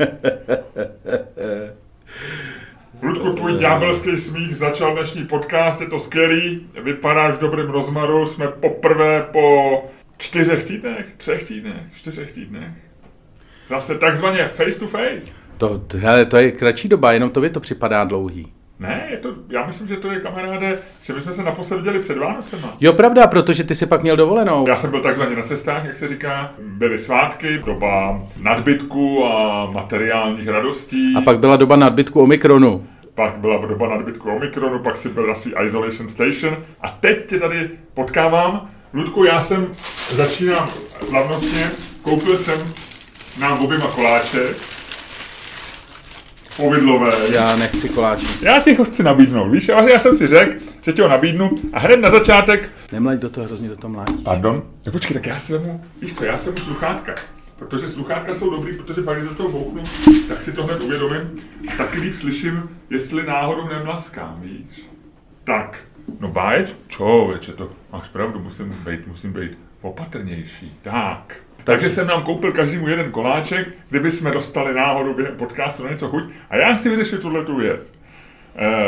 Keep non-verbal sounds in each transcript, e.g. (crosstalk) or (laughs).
(laughs) Ludku, tvůj ďábelský smích začal dnešní podcast, je to skvělý, vypadáš v dobrém rozmaru, jsme poprvé po čtyřech týdnech, třech týdnech, čtyřech týdnech. Zase takzvaně face to face. To, hele, to je kratší doba, jenom tobě to připadá dlouhý. Ne, je to, já myslím, že to je kamaráde, že my jsme se naposled viděli před Vánocema. Jo, pravda, protože ty si pak měl dovolenou. Já jsem byl takzvaně na cestách, jak se říká. Byly svátky, doba nadbytku a materiálních radostí. A pak byla doba nadbytku Omikronu. Pak byla doba nadbytku Omikronu, pak si byl na svý isolation station. A teď tě tady potkávám. Ludku, já jsem, začínám slavnostně, koupil jsem nám oběma koláček. Povidlové. Já nechci koláčí. Já ti ho chci nabídnout, víš? A já jsem si řekl, že ti ho nabídnu a hned na začátek... Nemlaď do toho, hrozně do toho mládí. Pardon? No počkej, tak já si vemu, víš co, já si vemu sluchátka. Protože sluchátka jsou dobrý, protože pak, když do toho bouchnu, tak si to hned uvědomím. A taky líp slyším, jestli náhodou nemlaskám, víš? Tak, no báječ, člověče, to máš pravdu, musím být, musím být opatrnější. Tak. Takže jsem nám koupil každému jeden koláček, kdyby jsme dostali náhodou během podcastu na něco chuť. A já chci vyřešit tuhle tu věc.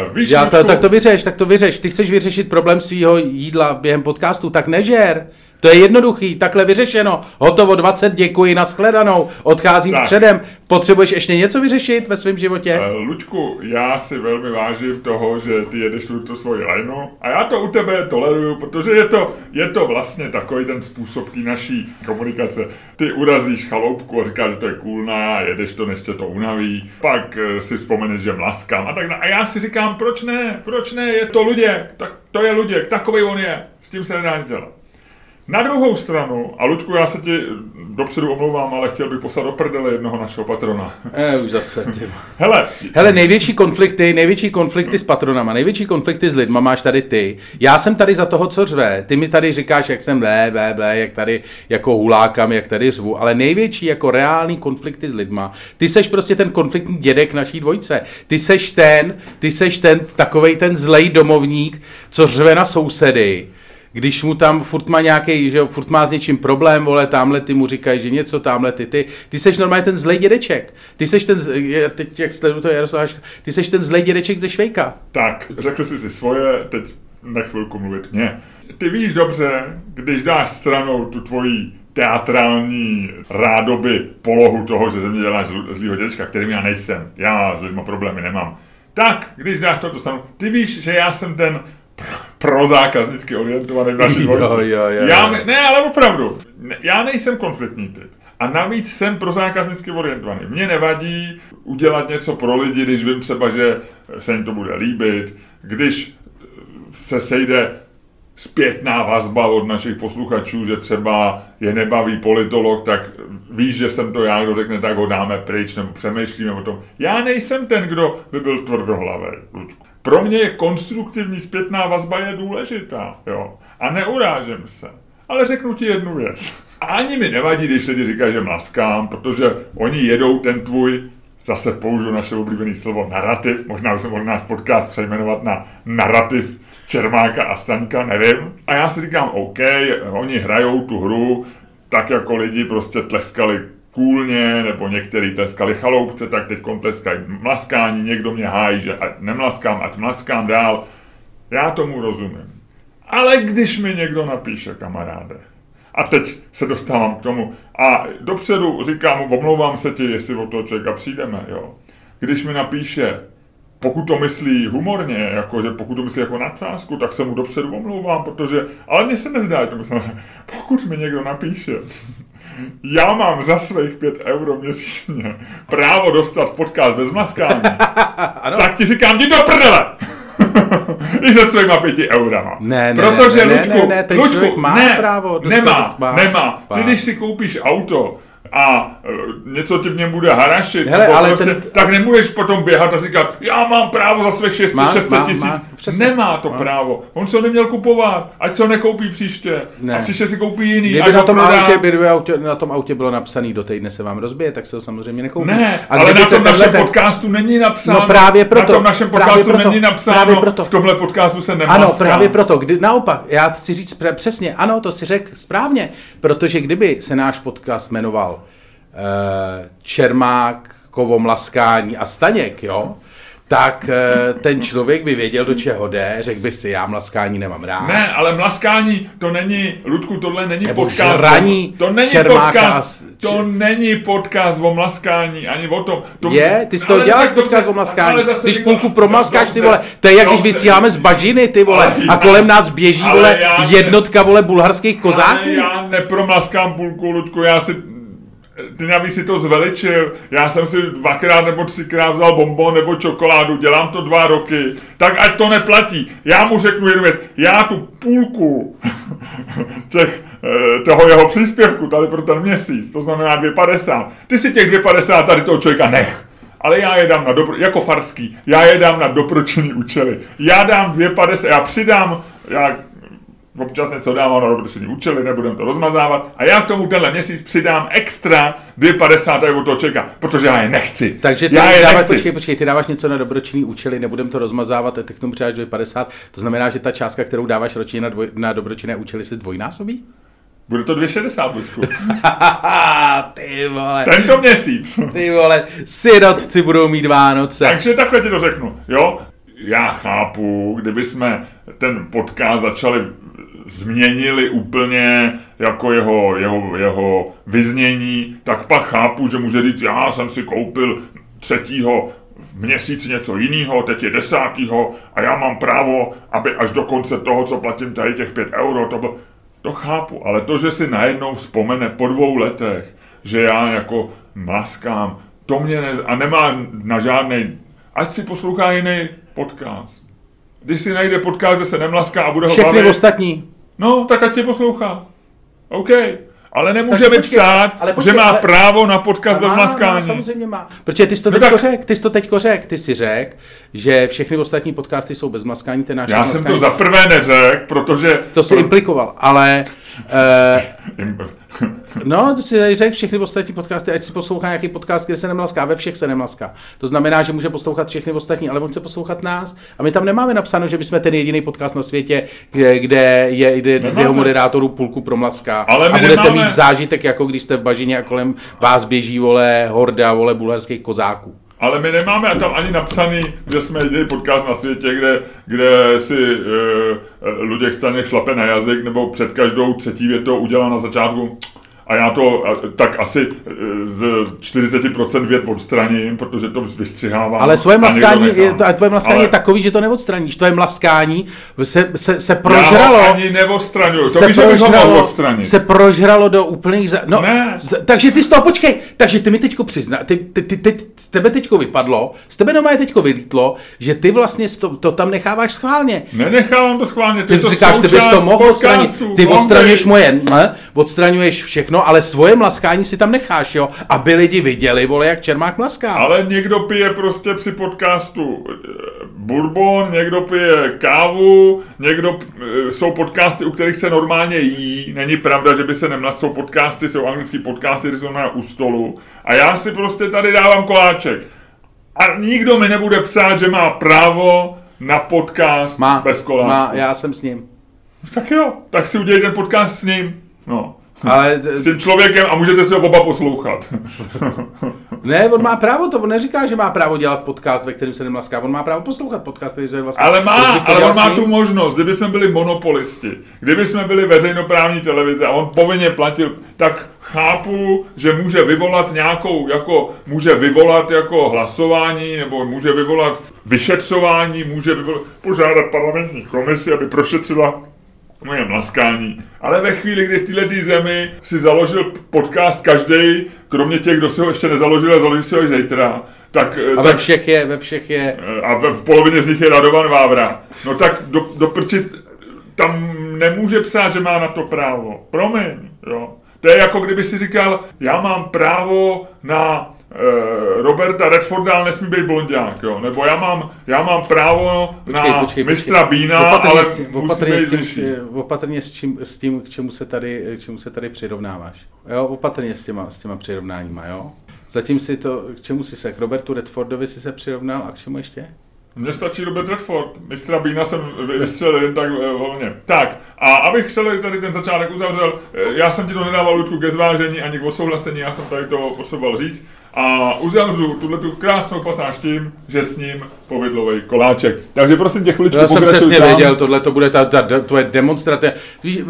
Uh, víš, Já to, tak to vyřeš, tak to vyřeš. Ty chceš vyřešit problém svého jídla během podcastu, tak nežer. To je jednoduchý, takhle vyřešeno. Hotovo 20, děkuji, nashledanou. Odcházím Tak. předem. Potřebuješ ještě něco vyřešit ve svém životě? Eh, Luďku, já si velmi vážím toho, že ty jedeš tu, tu svoji lineu a já to u tebe toleruju, protože je to, je to vlastně takový ten způsob té naší komunikace. Ty urazíš chaloupku a říkáš, že to je coolná, jedeš to, než tě to unaví, pak eh, si vzpomeneš, že mlaskám a tak dále. A já si říkám, proč ne, proč ne, je to Luděk, tak to je Luděk, takový on je, s tím se nedá nic dělat. Na druhou stranu, a Ludku, já se ti dopředu omlouvám, ale chtěl bych poslat do prdele jednoho našeho patrona. Eh, už zase, ty. (laughs) Hele, Hele, největší konflikty, největší konflikty s patronama, největší konflikty s lidma máš tady ty. Já jsem tady za toho, co řve. Ty mi tady říkáš, jak jsem blé, blé, blé, jak tady jako hulákam, jak tady řvu, ale největší jako reální konflikty s lidma. Ty seš prostě ten konfliktní dědek naší dvojce. Ty seš ten, ty seš ten takovej ten zlej domovník, co řve na sousedy když mu tam furt má nějaký, že furt má s něčím problém, vole, tamhle ty mu říkají, že něco, tamhle ty, ty, ty seš normálně ten zlej dědeček. Ty seš ten, je- teď jak sleduju to Jaroslav Haška, ty seš ten zlej dědeček ze Švejka. Tak, řekl jsi si svoje, teď nech chvilku mluvit mě. Ty víš dobře, když dáš stranou tu tvoji teatrální rádoby polohu toho, že ze mě děláš zl- zlýho dědečka, kterým já nejsem. Já s lidmi problémy nemám. Tak, když dáš toto stranu, ty víš, že já jsem ten pro, prozákaznicky orientovaný v naší (laughs) Jo, jo, jo, Já, ne- ne, ale opravdu, ne, já nejsem konfliktní typ. A navíc jsem prozákaznicky orientovaný. Mně nevadí udělat něco pro lidi, když vím třeba, že se jim to bude líbit, když se sejde zpětná vazba od našich posluchačů, že třeba je nebaví politolog, tak víš, že jsem to já, kdo řekne, tak ho dáme pryč, nebo přemýšlíme o tom. Já nejsem ten, kdo by byl tvrdohlavý, Luďku. Pro mě je konstruktivní zpětná vazba je důležitá, jo. A neurážím se. Ale řeknu ti jednu věc. A ani mi nevadí, když lidi říkají, že mlaskám, protože oni jedou ten tvůj zase použiju naše oblíbené slovo narrativ, možná bychom mohli náš podcast přejmenovat na narrativ Čermáka a Staňka, nevím. A já si říkám, OK, oni hrajou tu hru tak jako lidi prostě tleskali kůlně, nebo některý tleskali chaloupce, tak teď tleskají mlaskání, někdo mě hájí, že ať nemlaskám, ať mlaskám dál. Já tomu rozumím. Ale když mi někdo napíše, kamaráde, a teď se dostávám k tomu. A dopředu říkám, omlouvám se ti, jestli o toho člověka přijdeme, jo. Když mi napíše, pokud to myslí humorně, jako, že pokud to myslí jako nadsázku, tak se mu dopředu omlouvám, protože, ale mně se nezdá, to myslím, (laughs) pokud mi někdo napíše, já mám za svých 5 euro měsíčně právo dostat podcast bez maskání, (laughs) Ano. tak ti říkám, jdi do prdele! (laughs) I se svýma pěti eurama. Ne, ne, Protože, ne, ne, Luďku, ne, ne, ten Luďku, má ne, právo dostat Nemá, nemá. Ty, když si koupíš auto a e, něco ti v něm bude harašit, Hele, ale prostě, ten- tak nebudeš potom běhat a říkat, já mám právo za svých 600, Má, 600 má, tisíc. má, přesně. Nemá to Má. právo. On se ho neměl kupovat, ať se ho nekoupí příště. Ne. A příště si koupí jiný. Kdyby na tom, prodá. autě, kdyby autě, na tom autě bylo napsané, do týdne se vám rozbije, tak se ho samozřejmě nekoupí. Ne, A ale na se tom našem ten- podcastu není napsáno. No právě proto, Na tom našem podcastu proto, není napsáno. právě proto. V tomhle podcastu se nemá Ano, právě proto. Kdy, naopak, já chci říct přesně, ano, to si řekl správně, protože kdyby se náš podcast jmenoval Čermák, kovo mlaskání a staněk, jo, tak eh, ten člověk by věděl, do čeho jde, řekl by si, já mlaskání nemám rád. Ne, ale mlaskání, to není, Ludku, tohle není Nebo podcast. žraní to není čermáka podcast, a- to není podcast o mlaskání, ani o tom. To, Je, ty z toho ale děláš tak dobře, podcast o mlaskání. Když vole- půlku promlaskáš, ty vole, to je jak když vysíláme z bažiny, ty vole, a kolem nás běží, vole, jednotka, vole, bulharských kozáků. Já nepromlaskám půlku, Ludku, já si ty navíc si to zveličil. Já jsem si dvakrát nebo třikrát vzal bonbon nebo čokoládu, dělám to dva roky, tak ať to neplatí. Já mu řeknu jednu věc, já tu půlku (laughs) těch, eh, toho jeho příspěvku tady pro ten měsíc, to znamená 2,50, ty si těch 2,50 tady toho člověka nech. Ale já je dám na dobro, jako farský, já je dám na doporučený účely. Já dám 2,50, já přidám, já občas něco dávám na dobročinný účely, nebudem to rozmazávat. A já k tomu tenhle měsíc přidám extra 2,50 tady od toho čeka, protože já je nechci. Takže ty já je dáváš, nechci. počkej, počkej, ty dáváš něco na dobročinný účely, nebudem to rozmazávat, a ty k tomu přidáš 2,50, to znamená, že ta částka, kterou dáváš ročně na, dvoj, na dobročinné účely, se dvojnásobí? Bude to 2,60, Luďku. (laughs) ty vole, Tento měsíc. ty vole, sirotci budou mít Vánoce. Takže takhle ti to řeknu, jo? Já chápu, kdyby jsme ten podcast začali změnili úplně jako jeho, jeho, jeho vyznění, tak pak chápu, že může říct, já jsem si koupil třetího v měsíci něco jiného, teď je desátýho a já mám právo, aby až do konce toho, co platím tady těch pět euro, to bylo... To chápu, ale to, že si najednou vzpomene po dvou letech, že já jako maskám, to mě ne... a nemá na žádný, ať si poslouchá jiný podcast. Když si najde podcast, že se nemlaská a bude ho Všechny bavit, ostatní. No, tak ať si poslouchá. OK. Ale nemůže mi psát, ale počkej, že má ale- právo na podcast bez Má, má, maskání. samozřejmě má. Protože ty jsi to No teďko tak- řek, ty jsi to teďko řek, ty si řek, že všechny ostatní podcasty jsou bez maskání, ten náš Já jsem maskání. to za prvé neřekl, protože... To si implikoval, ale uh, no, to si tady řekl všechny ostatní podcasty, ať si poslouchá nějaký podcast, kde se nemlaská, ve všech se nemlaská. To znamená, že může poslouchat všechny ostatní, ale on chce poslouchat nás. A my tam nemáme napsáno, že my jsme ten jediný podcast na světě, kde, kde je kde z jeho moderátorů půlku promlaská. Ale a budete nemáme- mít zážitek, jako když jste v bažině a kolem vás běží, vole, horda, vole, bulharských kozáků. Ale my nemáme tam ani napsaný, že jsme jediný podcast na světě, kde, kde si uh, Luděk Staněk šlape na jazyk, nebo před každou třetí větou udělá na začátku a já to tak asi eh, z 40% vět odstraním, protože to vystřihávám. Ale svoje mlaskání, je, to, tvoje mlaskání Ale je takový, že to neodstraníš. To je mlaskání, se, se, se prožralo. Já ho ani neodstraňuju, to se mohl prožralo, se prožralo do úplných... Za... No, Ne. z- takže ty z toho, počkej, takže ty mi teďko přizná, ty, ty, ty, ty, z tebe teďko vypadlo, z tebe doma je teďko vylítlo, že ty vlastně to, to tam necháváš schválně. Nenechávám to schválně. Ty to říkáš, ty bys to mohl odstranit. Ty odstraňuješ moje, ne, odstraňuješ všechno, ale svoje mlaskání si tam necháš, jo, aby lidi viděli, vole, jak Čermák mlaská. Ale někdo pije prostě při podcastu eh, bourbon, někdo pije kávu, někdo, eh, jsou podcasty, u kterých se normálně jí. Není pravda, že by se nemlas, jsou podcasty, jsou anglický podcasty, které jsou normálně u stolu. A já si prostě tady dávám koláček. A nikdo mi nebude psát, že má právo na podcast Má, bez koláčku. má, já jsem s ním. Tak jo, tak si udělej ten podcast s ním. No. Ale S tím člověkem a můžete si ho oba poslouchat. (laughs) ne, on má právo to, on neříká, že má právo dělat podcast, ve kterém se nemlaská, on má právo poslouchat podcast, který se nemlaská. Ale má, ale on má tu možnost, kdyby jsme byli monopolisti, kdyby jsme byli veřejnoprávní televize a on povinně platil, tak chápu, že může vyvolat nějakou, jako, může vyvolat jako hlasování, nebo může vyvolat vyšetřování, může vyvolat, požádat parlamentní komisi, aby prošetřila moje mlaskání. Ale ve chvíli, kdy v této zemi si založil podcast každý, kromě těch, kdo si ho ještě nezaložil a založí si ho i zítra, tak, A tak ve všech je, ve všech je, a v, v polovině z nich je Radovan Vávra. No (laughs) tak do, do prčic, tam nemůže psát, že má na to právo. Promiň, jo. To je jako kdyby si říkal, já mám právo na Roberta Redforda, ale nesmí být blondiák, jo. Nebo já mám, já mám právo Počkej, na počkej, mistra počkej. Bína, Opatrně ale s tím, opatrně s tím, eh, opatrně s, čím, s tím, k čemu se tady, k čemu se tady přirovnáváš. Jo, opatrně s těma, s těma přirovnáníma, jo. Zatím si to, k čemu si se, k Robertu Redfordovi si se přirovnal a k čemu ještě? Mně stačí Robert Redford. Mistra Bína jsem vy- vystřelil jen tak eh, volně. Tak, A abych celý tady ten začátek uzavřel, eh, já jsem ti to nedával Ludku ke zvážení ani k osouhlasení, já jsem tady to potřeboval říct. A uzavřu tuhle tu krásnou pasáž tím, že s ním povidlový koláček. Takže prosím tě chviličku Já jsem přesně sám. věděl, tohle to bude ta, ta, ta tvoje demonstrace.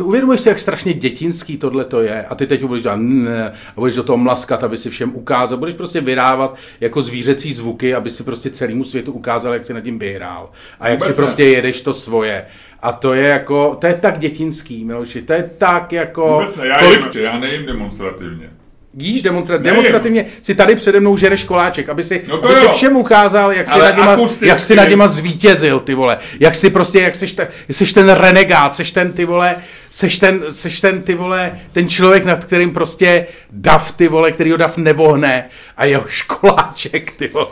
Uvědomuješ si, jak strašně dětinský tohle to je a ty teď budeš dělat ne, a budeš do toho mlaskat, aby si všem ukázal. Budeš prostě vydávat jako zvířecí zvuky, aby si prostě celému světu ukázal, jak si nad tím vyhrál. A jak Vůbec si ne. prostě jedeš to svoje. A to je jako, to je tak dětinský, Miloši, to je tak jako... Vůbec ne, já, kolik- jim, já nejím demonstrativně. Jíš demonstra- Nejím. demonstrativně, si tady přede mnou žereš koláček, aby si, No aby si všem ukázal, jak si, nad akusticky. jak si nad něma zvítězil, ty vole. Jak si prostě, jak seš, ta, seš ten renegát, seš ten, ty vole, seš ten, seš ten, ty vole, ten člověk, nad kterým prostě dav, ty vole, který ho dav nevohne a jeho školáček, ty vole,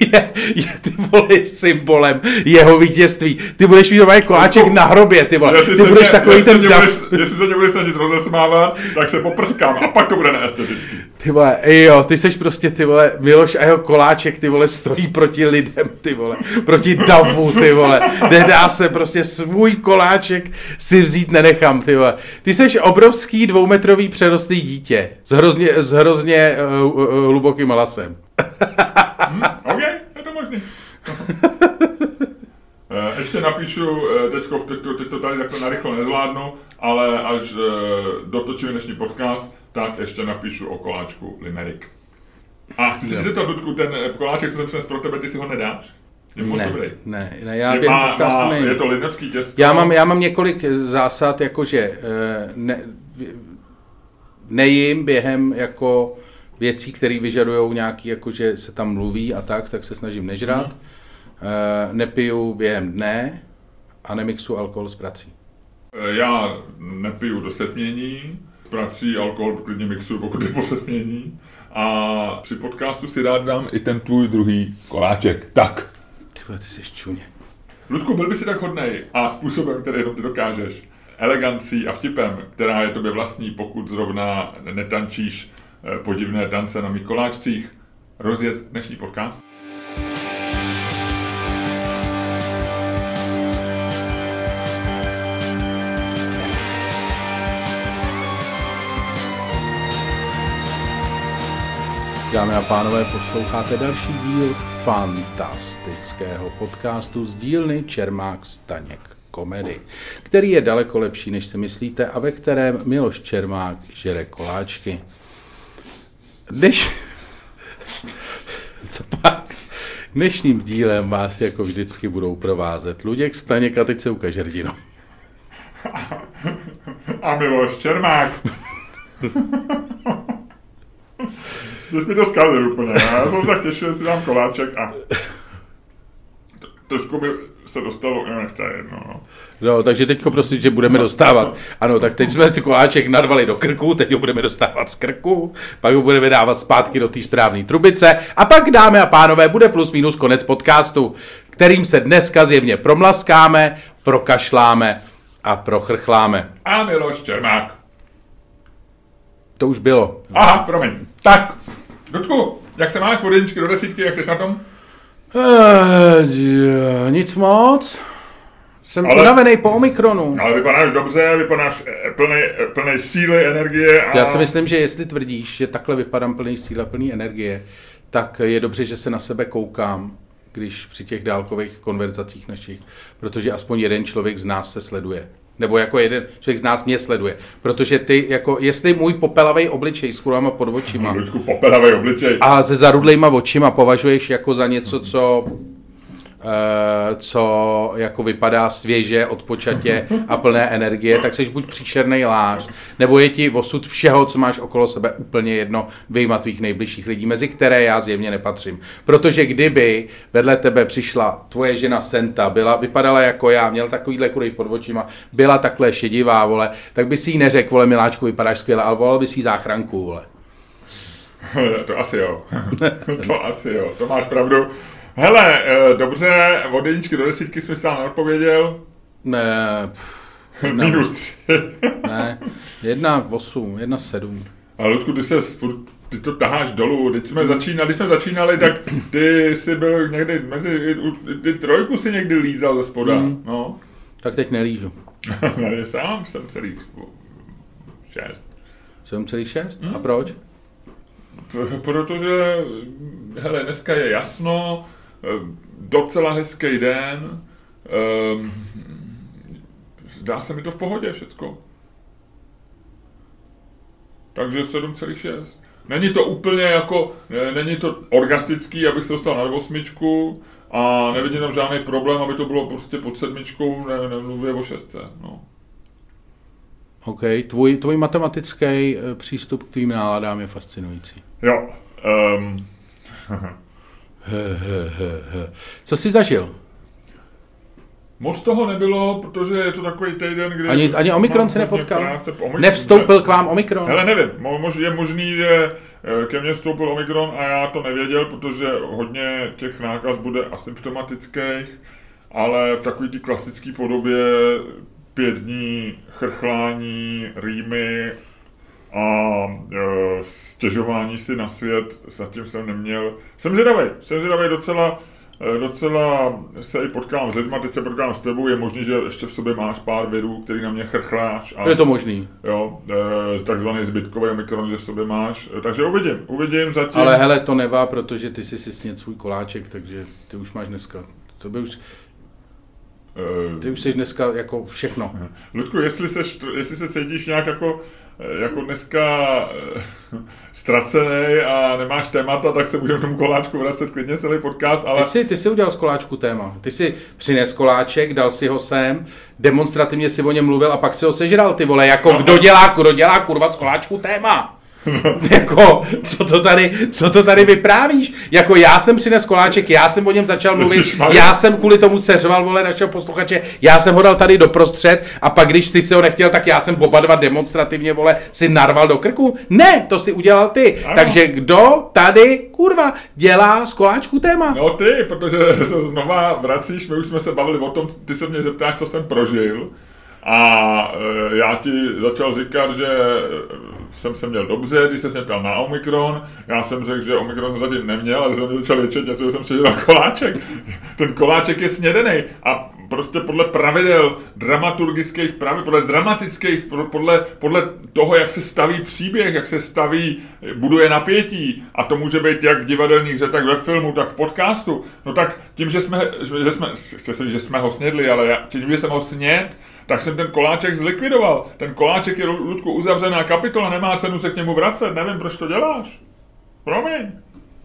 je, je ty vole, symbolem jeho vítězství. Ty budeš mít koláček Ludku, na hrobě, ty vole. Jestli Ty budeš mě- takový jestli ten mě dav. Budeš, jestli se mě bude snažit rozesmávat, tak se poprskám a pak to bude neestetický. Ty vole, jo, ty seš prostě, ty vole, Miloš a jeho koláček, ty vole, stojí proti lidem, ty vole, proti davu, ty vole. Nedá se prostě svůj koláček si vzít nenechám, ty vole. Ty seš obrovský dvoumetrový přerostlý dítě s hrozně, s hrozně uh, uh, hlubokým hlasem. Hm? OK, je to možný. (laughs) Eh, Ještě napíšu, teďko, teď, to, teď to tady takhle narychlo nezvládnu, ale až dotočím dnešní podcast, tak ještě napíšu o koláčku Limerick. A chci si zeptat, Ludku, ten koláček, co jsem přines pro tebe, ty si ho nedáš? Je moc Ne, dobrý. ne, ne, já Je, má, podcastu má, nejím. je to linovský těsto. Já mám, já mám několik zásad, jakože eh, ne, nejím během jako věcí, které vyžadují nějaký, jakože se tam mluví a tak, tak se snažím nežrat. Mhm. Eh, nepiju během dne a nemixu alkohol s prací. Eh, Já nepiju do setmění, prací alkohol klidně mixuju, pokud je po setmění. A při podcastu si rád dám i ten tvůj druhý koláček. Tak, vole, ty jsi čuně. Ludku, byl by si tak hodnej a způsobem, který jenom ty dokážeš, elegancí a vtipem, která je tobě vlastní, pokud zrovna netančíš eh, podivné tance na mých koláčcích, rozjet dnešní podcast? Dámy a pánové, posloucháte další díl fantastického podcastu z dílny Čermák Staněk komedy, který je daleko lepší, než si myslíte a ve kterém Miloš Čermák žere koláčky. Dneš... (laughs) Co pak? Dnešním dílem vás jako vždycky budou provázet Luděk Staněk a teď se ukaž hrdino. A Miloš Čermák. (laughs) Jsi mi to zkazil úplně. Já jsem se tak těšil, že si dám koláček a to- trošku mi se dostalo, nevím, to je jedno. No. No, takže teďko prosím, že budeme dostávat. Ano, tak teď jsme si koláček narvali do krku, teď ho budeme dostávat z krku, pak ho budeme dávat zpátky do té správné trubice a pak, dámy a pánové, bude plus minus konec podcastu, kterým se dneska zjevně promlaskáme, prokašláme a prochrchláme. A Miloš Čermák. To už bylo. Aha, promiň. Tak, Ludku, jak se máš od jedničky do desítky, jak jsi na tom? Eh, nic moc. Jsem Ale- unavený po Omikronu. Ale vypadáš dobře, vypadáš plný, plný síly, energie a... Já si myslím, že jestli tvrdíš, že takhle vypadám plný síl a plný energie, tak je dobře, že se na sebe koukám, když při těch dálkových konverzacích našich, protože aspoň jeden člověk z nás se sleduje. Nebo jako jeden člověk z nás mě sleduje. Protože ty, jako, jestli můj popelavý obličej s kulama pod očima Ludku, popelavej obličej. a se zarudlejma očima považuješ jako za něco, co co jako vypadá svěže, odpočatě a plné energie, tak seš buď příšerný lář, nebo je ti osud všeho, co máš okolo sebe úplně jedno, vyjma tvých nejbližších lidí, mezi které já zjevně nepatřím. Protože kdyby vedle tebe přišla tvoje žena Senta, byla, vypadala jako já, měl takovýhle kurej pod očima, byla takhle šedivá, vole, tak by si jí neřekl, vole, miláčku, vypadáš skvěle, ale volal by si jí záchranku, vole. (laughs) to asi jo. (laughs) to asi jo, to máš pravdu. Hele, eh, dobře, od jedničky do desítky jsi mi stále neodpověděl. Ne, pff, (laughs) jedna, Minus tři. (laughs) ne, jedna osm, jedna sedm. Ale Ludku, ty se furt, ty to taháš dolů. Teď jsme začínali, když jsme začínali, tak ty jsi byl někdy mezi, ty trojku si někdy lízal ze spoda. Mm. No. Tak teď nelížu. (laughs) Tady sám jsem celý šest. 7,6? A proč? P- Protože, hele, dneska je jasno, docela hezký den, ehm, zdá se mi to v pohodě všecko. Takže 7,6. Není to úplně jako, ne- není to orgastický, abych se dostal na osmičku a nevidím tam žádný problém, aby to bylo prostě pod sedmičkou, ne, nemluvě o šestce. No. OK, tvůj, tvůj matematický eh, přístup k tvým náladám je fascinující. Jo. Um, (laughs) He, he, he, he. Co jsi zažil? Moc toho nebylo, protože je to takový týden, kdy... Ani, ani Omikron hodně nepotkal? práce. Omikron- Nevstoupil k vám Omikron? Hele, nevím, mo- mož, je možný, že eh, ke mně vstoupil Omikron a já to nevěděl, protože hodně těch nákaz bude asymptomatických, ale v takové té klasické podobě pět dní chrchlání, rýmy a e, stěžování si na svět zatím jsem neměl. Jsem zvědavý, jsem zvědavý docela, e, docela se i potkám s lidmi, teď se potkám s tebou, je možný, že ještě v sobě máš pár virů, který na mě chrchláš. A, Je to možný. Jo, e, takzvaný zbytkový omikron, že v sobě máš. E, takže uvidím, uvidím zatím. Ale hele, to nevá, protože ty si si sněd svůj koláček, takže ty už máš dneska. To by už, E, ty už jsi dneska jako všechno. Ludku, jestli, seš, jestli se cítíš nějak jako, jako dneska (laughs) e, ztracený a nemáš témata, tak se můžeme k tomu koláčku vracet klidně celý podcast, ale... Ty jsi, ty jsi udělal z koláčku téma. Ty jsi přines koláček, dal si ho sem, demonstrativně si o něm mluvil a pak si ho sežral, ty vole, jako No. kdo dělá, kdo dělá kurva z koláčku téma. (laughs) jako, co to, tady, co to tady vyprávíš? Jako já jsem přines koláček, já jsem o něm začal mluvit, já jsem kvůli tomu seřval, vole, našeho posluchače, já jsem ho dal tady doprostřed a pak, když ty si ho nechtěl, tak já jsem oba dva demonstrativně, vole, si narval do krku. Ne, to si udělal ty. Ano. Takže kdo tady, kurva, dělá z koláčku téma? No ty, protože se znova vracíš, my už jsme se bavili o tom, ty se mě zeptáš, co jsem prožil. A e, já ti začal říkat, že e, jsem se měl dobře, jsi se ptal na Omikron, já jsem řekl, že Omikron zatím neměl, ale jsem začal ječet něco, že jsem si dělal koláček. Ten koláček je snědený. A prostě podle pravidel dramaturgických pravidel, podle dramatických, podle- podle, toho, jak se staví příběh, jak se staví, buduje napětí. A to může být jak v divadelní hře, tak ve filmu, tak v podcastu, no tak tím, že jsme, že jsme, že jsme ho snědli, ale já, tím, že jsem ho sněd, tak jsem ten koláček zlikvidoval. Ten koláček je, Ludku, uzavřená kapitola, nemá cenu se k němu vracet, nevím, proč to děláš. Promiň.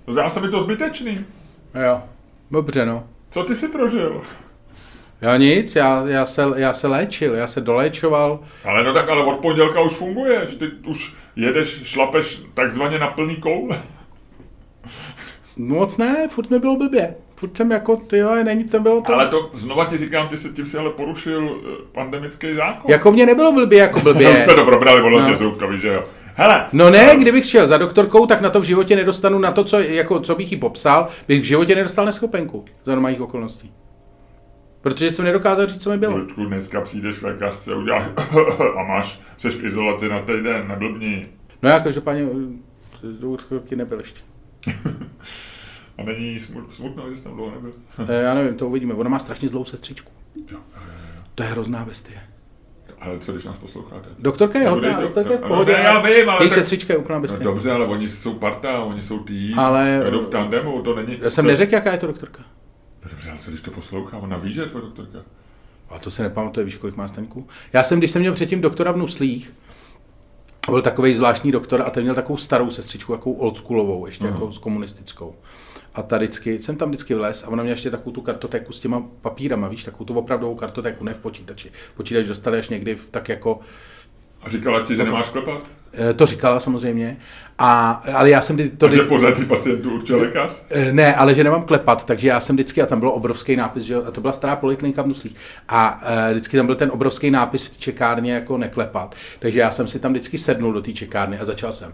Zdá se mi to zbytečný. Jo, dobře, no. Co ty si prožil? Já nic, já, já, se, já se léčil, já se doléčoval. Ale no tak, ale od pondělka už funguješ, ty už jedeš, šlapeš takzvaně na plný koule. Moc ne, furt mi bylo blbě. Furt jsem jako, ty jo, není to bylo to. Ale to znova ti říkám, ty si, tím si ale porušil eh, pandemický zákon. Jako mě nebylo blbě, jako No, blbě. jsme (laughs) to probrali, podle No. tě zrubka, víš, že jo. Hele, No ne, kdybych šel za doktorkou, tak na to v životě nedostanu, na to, co, jako, co bych jí popsal, bych v životě nedostal neschopenku za normálních okolností. Protože jsem nedokázal říct, co mi bylo. Ludku, dneska přijdeš k lékařce, uděláš (coughs) a máš, jsi v izolaci na týden, neblbni. No já každopádně eh, do nebyl ještě. (laughs) A není smut, smutno, že jsi tam dlouho nebyl. (laughs) Eh, Já nevím, to uvidíme. Ona má strašně zlou sestřičku. To je hrozná bestie. Ale co když nás posloucháte? Doktorka je No, hodná, to- doktorka je v no, pohodě. ne, já vím, ale Její tak- sestřička je úplná No bestie. dobře, ale oni jsou parta, oni jsou tým, Ale- jedou v tandemu, to není... Já jsem to... neřekl, jaká je to doktorka. No Dobře, ale co když to poslouchá, ona ví, že je tvoje doktorka. A to se nepamatuje, víš, kolik má staňků. Já jsem, když jsem měl předtím doktora v Nuslích, byl takový zvláštní doktor a ten měl takovou starou sestřičku, takovou oldschoolovou, ještě Aha. jako s komunistickou. A ta vždycky, jsem tam vždycky vlez a ona měla ještě takovou tu kartotéku s těma papírama, víš, takovou tu opravdovou kartotéku, ne v počítači. Počítač dostali až někdy v- tak jako, A říkala ti, že nemáš klepat? eh, to říkala samozřejmě, a, ale já jsem to Takže vždycky, pořadí pacientů určil lékař? Eh, Ne, ale že nemám klepat, takže já jsem vždycky, a tam byl obrovský nápis, že a to byla stará poliklinika v Nuslích, a uh, vždycky tam byl ten obrovský nápis v té čekárně jako neklepat, takže já jsem si tam vždycky sednul do té čekárny a začal jsem.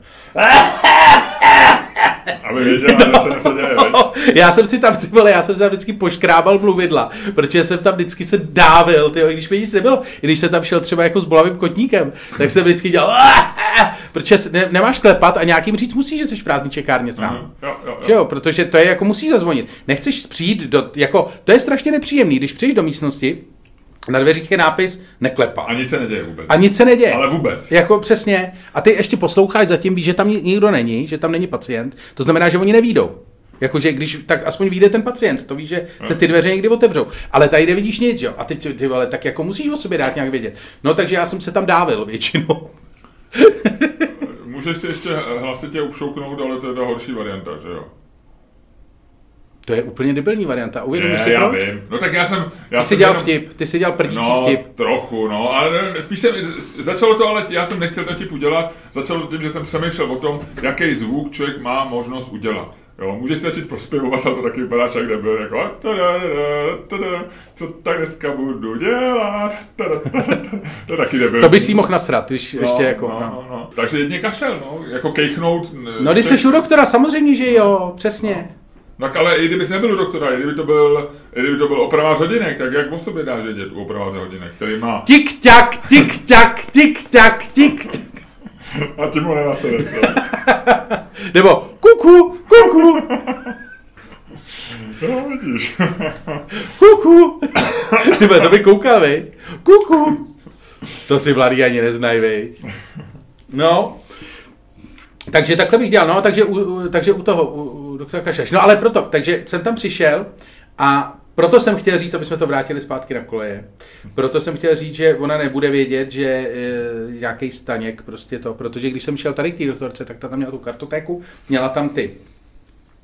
Aby věděla, že se něco děje, veď? já jsem si tam, ty vole, já jsem si tam vždycky poškrábal mluvidla, protože jsem tam vždycky se dávil, ty, i když mi nic nebylo, i když jsem tam šel třeba jako s bolavým kotníkem, tak jsem vždycky dělal, protože se- ne, nemáš klepat a nějakým říct musíš, že jsi v prázdný čekárně sám. Mhm, Jo, jo, Že jo. jo, protože to je jako musí zazvonit. Nechceš přijít do, jako, to je strašně nepříjemný, když přijdeš do místnosti Na dveřích je nápis neklepa. A nic se neděje vůbec. A nic se neděje. Ale vůbec. Jako přesně. A ty ještě posloucháš, zatím víš, že tam ni- nikdo není, že tam není pacient. To znamená, že oni nevídou. Jakože když, tak aspoň vyjde ten pacient, to víš, že se ty dveře někdy otevřou. Ale tady nevidíš nic, jo. A teď ty, ty vole, tak jako musíš o sobě dát nějak vědět. No takže já jsem se tam dávil většinou. Můžeš si ještě hlasitě upšouknout, ale to je ta horší varianta, že jo? To je úplně debilní varianta. Uvědomíš si já proč? vím. No tak já jsem... Já Ty jsi dělal jenom- vtip, ty jsi dělal prdící No, vtip. trochu, no, ale spíš jsem, začalo to, ale já jsem nechtěl ten tip udělat, začalo to tím, že jsem přemýšlel o tom, jaký zvuk člověk má možnost udělat. Jo, může si začít prospěvovat, ale to taky vypadá však nebyl, jako tada, tada, co tak dneska budu dělat, tada, tada, to je taky nebyl. To by si mohl nasrat, když ještě jako... no, No, no, no. Takže jedně kašel, no, jako kejchnout. no když jsi u doktora, samozřejmě, že jo, přesně. No, tak ale i kdybys nebyl u doktora, i kdyby to byl, i kdyby to byl opravář hodinek, tak jak o sobě dáš vědět u opraváře hodinek, který má... Tik tak, tik tak, tik tak, tik. A tím ho nenasedeš. jo. (laughs) Nebo kuku, kuku, No, vidíš. kuku. Ty to by koukal, veď? Kuku. To ty mladý ani neznají, veď? No. Takže takhle bych dělal, no, takže u, u, takže u toho, u, doktora Kašaš. No ale proto, takže jsem tam přišel a proto jsem chtěl říct, aby jsme to vrátili zpátky na koleje. Proto jsem chtěl říct, že ona nebude vědět, že e, nějaký staněk prostě to, protože když jsem šel tady k té doktorce, tak ta tam měla tu kartotéku, měla tam ty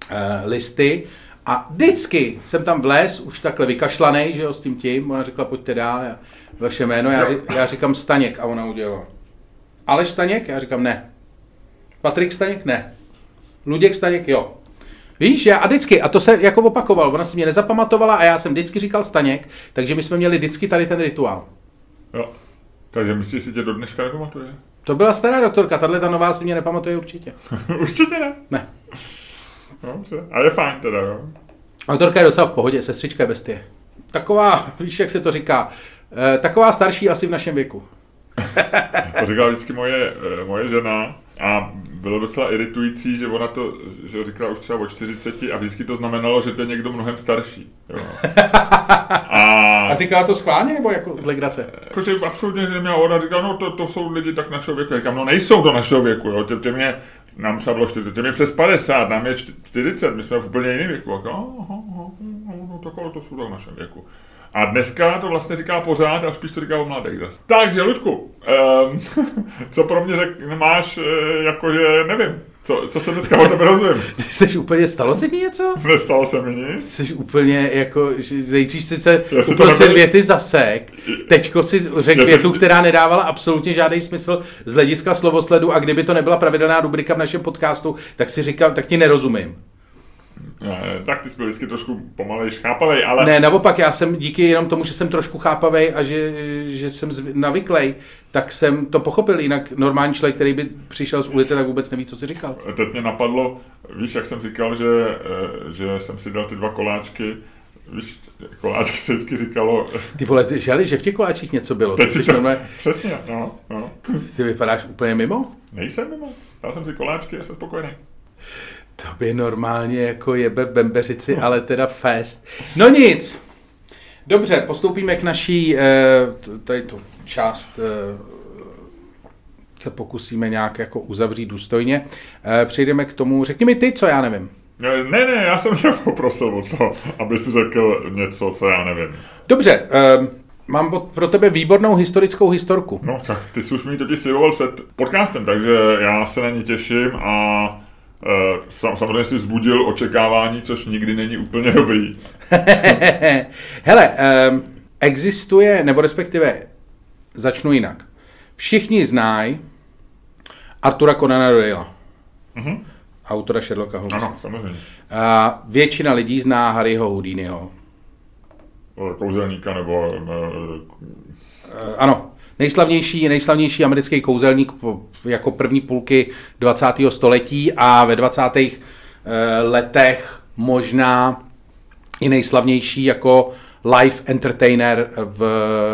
e, listy a vždycky jsem tam vlez, už takhle vykašlanej, že jo, s tím tím, ona řekla, pojďte dál, já, vaše jméno, já, já říkám Staněk a ona udělala. Aleš Staněk? Já říkám ne. Patrik Staněk? Ne. Luděk Staněk? Jo. Víš, já a vždycky, a to se jako opakoval, ona si mě nezapamatovala a já jsem vždycky říkal Staněk, takže my jsme měli vždycky tady ten rituál. Jo. Takže myslíš, že si tě do dneška nepamatuje? To byla stará doktorka, tahle ta nová si mě nepamatuje určitě. (laughs) Určitě ne. Ne. Dobře. A je fajn teda, jo. Doktorka je docela v pohodě, sestřička je bestie. Taková, (laughs) víš, jak se to říká, eh, taková starší asi v našem věku. (laughs) To říkala vždycky moje, eh, moje žena a bylo docela iritující, že ona to, že říkala už třeba o 40 a vždycky to znamenalo, že to je někdo mnohem starší. Jo. (laughs) A, A říkala to schválně nebo jako z legrace? Jakože absolutně že neměla ona říkala, no to, to jsou lidi tak našeho věku. Říkám, no nejsou do našeho věku, jo. Tě, tě mě, nám se bylo 40, tě mě přes 50, nám je 40, my jsme v úplně jiném věku. Jako, no, no, no, no, no, tak ale to jsou do našem věku. A dneska to vlastně říká pořád, a spíš to říká o mladých zase. Takže, Ludku, um, (laughs) co pro mě řek, máš, eh, jakože, nevím, co, co se dneska o tebe rozvím. (laughs) Ty jsi úplně, stalo se ti něco? Nestalo se mi nic. Jsi úplně jako, že nejdřív si se uprostřed nebyl- věty zasek, teďko si řekl Já jsem- větu, která nedávala absolutně žádný smysl z hlediska slovosledu a kdyby to nebyla pravidelná rubrika v našem podcastu, tak si říkám, tak ti nerozumím. Ne, tak ty jsi byl vždycky trošku pomalej, chápavej, ale... Ne, naopak, já jsem díky jenom tomu, že jsem trošku chápavej a že, že jsem navyklej, tak jsem to pochopil, jinak normální člověk, který by přišel z ulice, tak vůbec neví, co si říkal. Teď mě napadlo, víš, jak jsem říkal, že, eh, že jsem si dal ty dva koláčky, víš, koláčky se vždycky říkalo, (laughs) Ty vole, ty želi, že v těch koláčích něco bylo. teď Ty, to, normálně, (laughs) přesně, no, no, ty vypadáš úplně mimo? nejsem mimo, dal jsem si koláčky a jsem spokojený. To by normálně jako jebe v Bembeřici, ale teda fest. No nic. Dobře, postoupíme k naší, eh, tady tu část eh, se pokusíme nějak jako uzavřít důstojně. Eh, Přejdeme k tomu, řekni mi ty, co já nevím. Ne, ne, já jsem tě poprosil o to, aby si řekl něco, co já nevím. Dobře, eh, mám pro tebe výbornou historickou historku. No, tak ty jsi už mi totiž sliboval před podcastem, takže já se na ní těším a sam, samozřejmě si vzbudil očekávání, což nikdy není úplně (laughs) dobrý. (laughs) Hele, um, existuje, nebo respektive začnu jinak. Všichni znají Artura Conana Doyle, Mhm. autora Sherlocka Holmesa. Ano, samozřejmě. A většina lidí zná Harryho Houdiniho. Eh, Kouzelníka nebo eh, Eh, Ano, nejslavnější, nejslavnější americký kouzelník jako první půlky 20. století a ve 20. eh, letech možná i nejslavnější jako live entertainer v,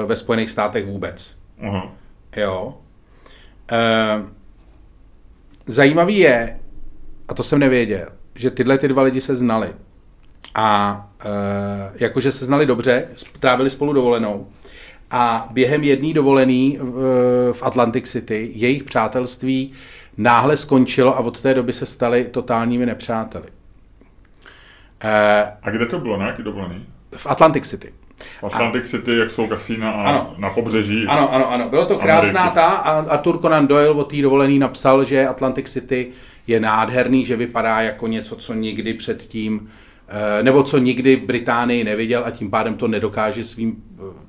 ve Spojených státech vůbec. aha. Jo. E, zajímavý je, a to jsem nevěděl, že tyhle ty dva lidi se znali. A e, jakože se znali dobře, trávili spolu dovolenou. A během jedné dovolený v, v Atlantic City jejich přátelství náhle skončilo a od té doby se stali totálními nepřáteli. Eh, a kde to bylo, na jaký dovolený? V Atlantic City. V Atlantic a, City, jak jsou kasína a ano, na pobřeží. Ano, ano, ano. Bylo to krásná Ameriky. ta a Arthur Conan Doyle o té dovolený napsal, že Atlantic City je nádherný, že vypadá jako něco, co nikdy předtím, eh, nebo co nikdy v Británii neviděl a tím pádem to nedokáže svým eh,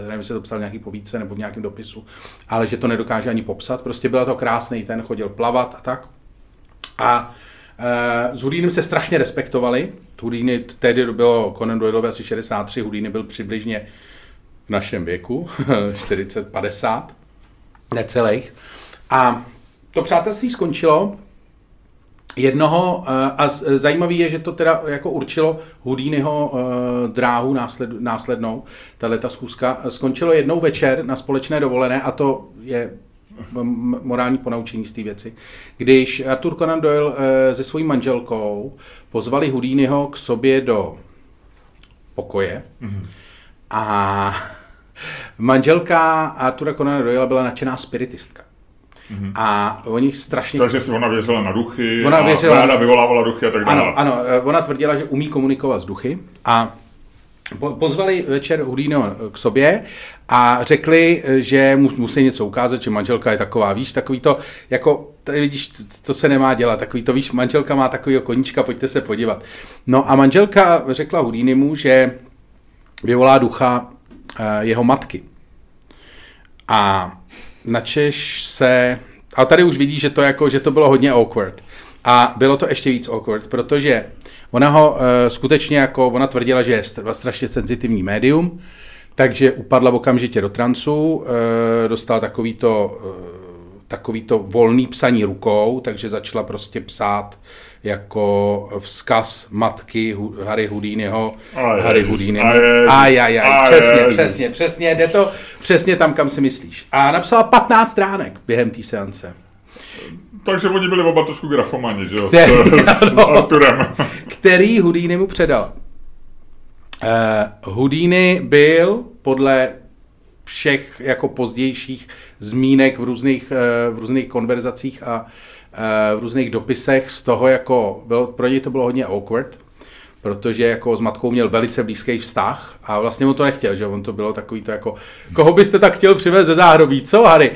nevím, jestli to psal nějaký povídce nebo v nějakém dopisu, ale že to nedokáže ani popsat. Prostě byl to krásný, ten chodil plavat a tak. A Uh, s Houdinem se strašně respektovali. Houdini tehdy bylo Conan Doyle asi 63, Houdini byl přibližně v našem věku, (laughs) 40-50, necelých. A to přátelství skončilo jednoho, eh, a zajímavý je, že to teda jako určilo Houdiniho eh, dráhu násled, následnou, tahle ta schůzka, skončilo jednou večer na společné dovolené a to je morální ponaučení z té věci. Když Arthur Conan Doyle se svojí manželkou pozvali Houdiniho k sobě do pokoje mm-hmm. a (laughs) manželka Artura Conan Doyle byla nadšená spiritistka. Mm-hmm. A oni strašně... Takže si ona věřila na duchy, ona věřila... ráda vyvolávala duchy a tak dále. Ano, ano, eh, ona tvrdila, že umí komunikovat s duchy a pozvali večer Hudíno k sobě a řekli, že mu musí něco ukázat, že manželka je taková, víš, takový to, jako, tady vidíš, to se nemá dělat, takový to, víš, manželka má takový koníčka, pojďte se podívat. No a manželka řekla Hudínimu, že vyvolá ducha jeho matky. A načeš se, a tady už vidíš, že to, jako, že to bylo hodně awkward. A bylo to ještě víc awkward, protože ona ho uh, skutečně jako, ona tvrdila, že je strašně senzitivní médium, takže upadla okamžitě do transu, uh, dostala takový to, uh, takový to volný psaní rukou, takže začala prostě psát jako vzkaz matky Harry Houdiniho, Harry Houdiniho. Aj, aj, aj, přesně, přesně, přesně, jde to přesně tam, kam si myslíš. A napsala 15 stránek během té seance. Takže oni byli oba trošku grafomani, že jo, (laughs) který, s, s Arturem. který Houdini mu předal. Uh, Houdini byl podle všech jako pozdějších zmínek v různých, uh, v různých konverzacích a uh, v různých dopisech z toho jako, bylo, pro něj to bylo hodně awkward, protože jako s matkou měl velice blízký vztah a vlastně mu to nechtěl, že on to bylo takový to jako, koho byste tak chtěl přivést ze záhrobí, co Harry?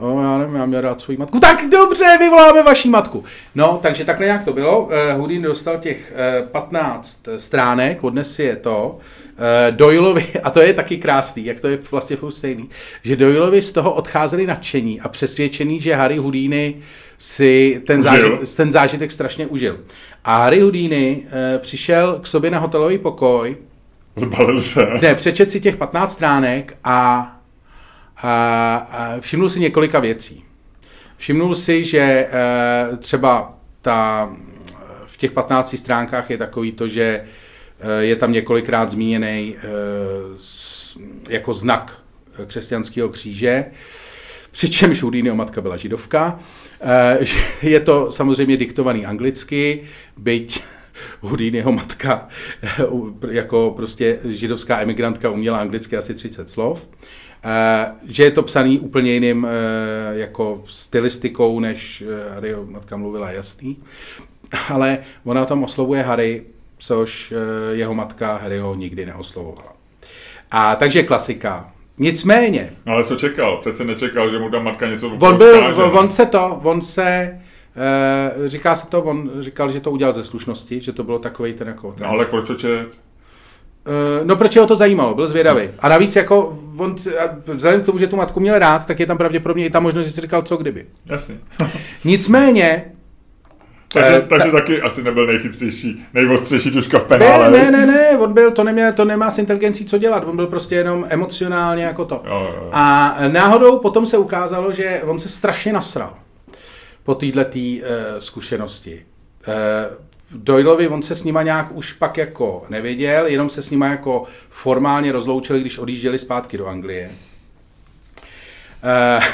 O, já nevím, já měl rád svoji matku. Tak dobře, vyvoláme vaší matku. No, takže takhle nějak to bylo. Uh, Houdin dostal těch uh, 15 stránek, odnes je to. Uh, Doyleovi, (laughs) a to je taky krásný, jak to je vlastně furt stejný, že Doyleovi z toho odcházeli nadšení a přesvědčený, že Harry Houdini si ten, zážitek, ten zážitek strašně užil. A Harry Houdini uh, přišel k sobě na hotelový pokoj, Zbalil se. Ne, přečet si těch 15 stránek a a, a všimnul si několika věcí. Všimnul si, že e, třeba ta, v těch 15 stránkách je takový to, že e, je tam několikrát zmíněný e, jako znak křesťanského kříže, přičemž Houdiniho matka byla židovka. Je to samozřejmě diktovaný anglicky, byť Houdiniho matka jako prostě židovská emigrantka uměla anglicky asi 30 slov. Eh, že je to psaný úplně jiným eh, jako stylistikou, než eh, Harryho matka mluvila jasný. Ale ona tam oslovuje Harry, což jeho matka Harryho nikdy neoslovovala. A takže klasika. Nicméně. No ale co čekal? Přece nečekal, že mu tam matka něco On byl, on se to, on se, říká se to, on říkal, že to udělal ze slušnosti, že to bylo takový ten jako... Ten... No ale proč to čet? Eh, no, proč ho to zajímalo, byl zvědavý. A navíc, jako, on, vzhledem k tomu, že tu matku měl rád, tak je tam pravděpodobně i ta možnost, že si říkal, co kdyby. Jasně. Nicméně, takže, uh, takže ta... taky asi nebyl nejchytřejší, nejostřejší tuška v penále. Ne, ne, ne, ne, on byl, to, nemě, to nemá s inteligencí co dělat, on byl prostě jenom emocionálně jako to. Jo, jo. A náhodou potom se ukázalo, že on se strašně nasral po této uh, zkušenosti. Uh, Doyleovi, on se s nima nějak už pak jako nevěděl, jenom se s nima jako formálně rozloučili, když odjížděli zpátky do Anglie. Uh,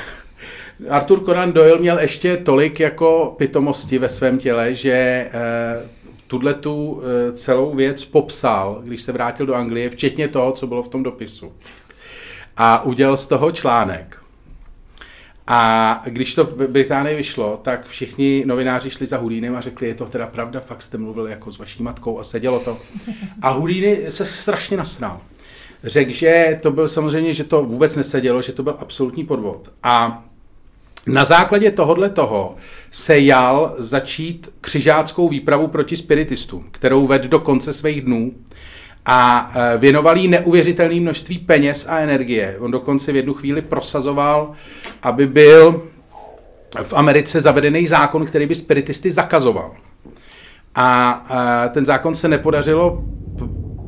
Arthur Conan Doyle měl ještě tolik jako pitomosti ve svém těle, že uh, tuhle tu uh, celou věc popsal, když se vrátil do Anglie, včetně toho, co bylo v tom dopisu. a udělal z toho článek. A když to v Británii vyšlo, tak všichni novináři šli za Hudínem a řekli, je to teda pravda, fakt jste mluvil jako s vaší matkou a sedělo to. A Hudíny se strašně nasral. Řekl, že to byl samozřejmě, že to vůbec nesedělo, že to byl absolutní podvod. A na základě tohohle toho se jal začít křižáckou výpravu proti spiritistům, kterou ved do konce svých dnů a e, věnoval jí neuvěřitelné množství peněz a energie. On dokonce v jednu chvíli prosazoval, aby byl v Americe zavedený zákon, který by spiritisty zakazoval. A e, ten zákon se nepodařilo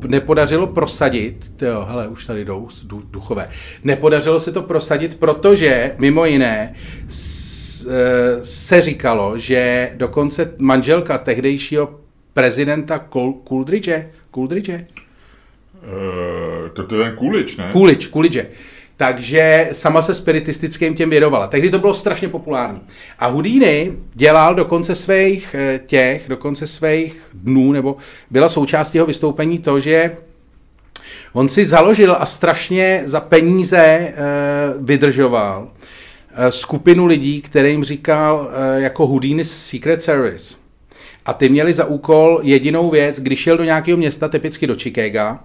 nepodařilo prosadit, jo, hele, už tady jdou duchové, nepodařilo se to prosadit, protože mimo jiné e, se říkalo, že dokonce manželka tehdejšího prezidenta Kuldridge, Kuldridge Uh, to, to je ten Kulič, ne? Kulič, Kuliče. Takže sama se spiritistickým těm věnovala. Tehdy to bylo strašně populární. A Houdini dělal do konce svých eh, těch, do konce svých dnů, nebo byla součástí jeho vystoupení to, že on si založil a strašně za peníze e, vydržoval e, skupinu lidí, kterým říkal jako Houdini Secret Service. A ty měli za úkol jedinou věc, když šel do nějakého města, typicky do Chicaga,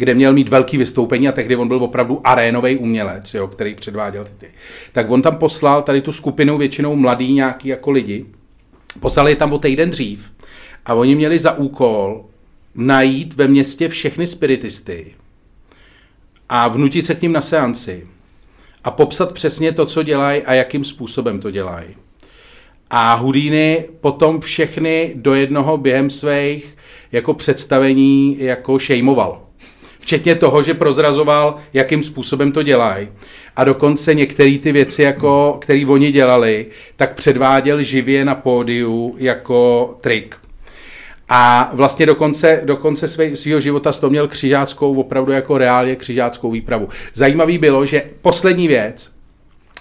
kde měl mít velký vystoupení a tehdy on byl opravdu arénový umělec, jo, který předváděl ty, ty. Tak on tam poslal tady tu skupinu většinou mladý nějaký jako lidi, poslal je tam o týden dřív a oni měli za úkol najít ve městě všechny spiritisty a vnutit se k ním na seanci a popsat přesně to, co dělají a jakým způsobem to dělají. A Houdini potom všechny do jednoho během svých jako představení jako šejmoval. Včetně toho, že prozrazoval, jakým způsobem to dělají. A dokonce některé ty věci, jako, které oni dělali, tak předváděl živě na pódiu jako trik. A vlastně do konce, do konce své, svého života to měl křižáckou, opravdu jako reálně křižáckou výpravu. Zajímavý bylo, že poslední věc,